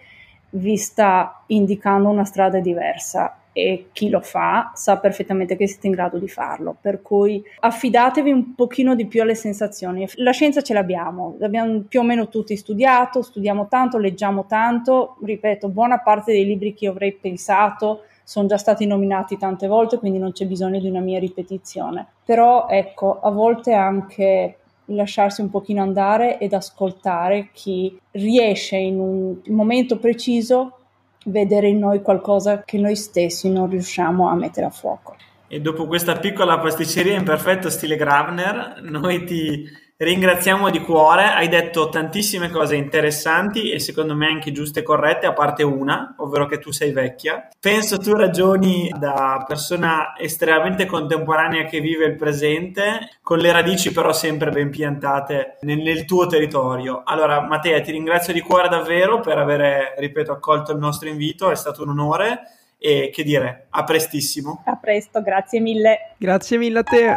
vi sta indicando una strada diversa e chi lo fa sa perfettamente che siete in grado di farlo. Per cui affidatevi un pochino di più alle sensazioni. La scienza ce l'abbiamo, l'abbiamo più o meno tutti studiato, studiamo tanto, leggiamo tanto. Ripeto, buona parte dei libri che avrei pensato sono già stati nominati tante volte, quindi non c'è bisogno di una mia ripetizione. Però ecco, a volte anche lasciarsi un pochino andare ed ascoltare chi riesce in un momento preciso vedere in noi qualcosa che noi stessi non riusciamo a mettere a fuoco. E dopo questa piccola pasticceria in perfetto stile Gravner, noi ti ringraziamo di cuore. Hai detto tantissime cose interessanti e secondo me anche giuste e corrette, a parte una, ovvero che tu sei vecchia. Penso tu ragioni da persona estremamente contemporanea che vive il presente, con le radici però sempre ben piantate nel, nel tuo territorio. Allora, Matteo, ti ringrazio di cuore davvero per aver, ripeto, accolto il nostro invito, è stato un onore e che dire, a prestissimo. A presto, grazie mille. Grazie mille a te.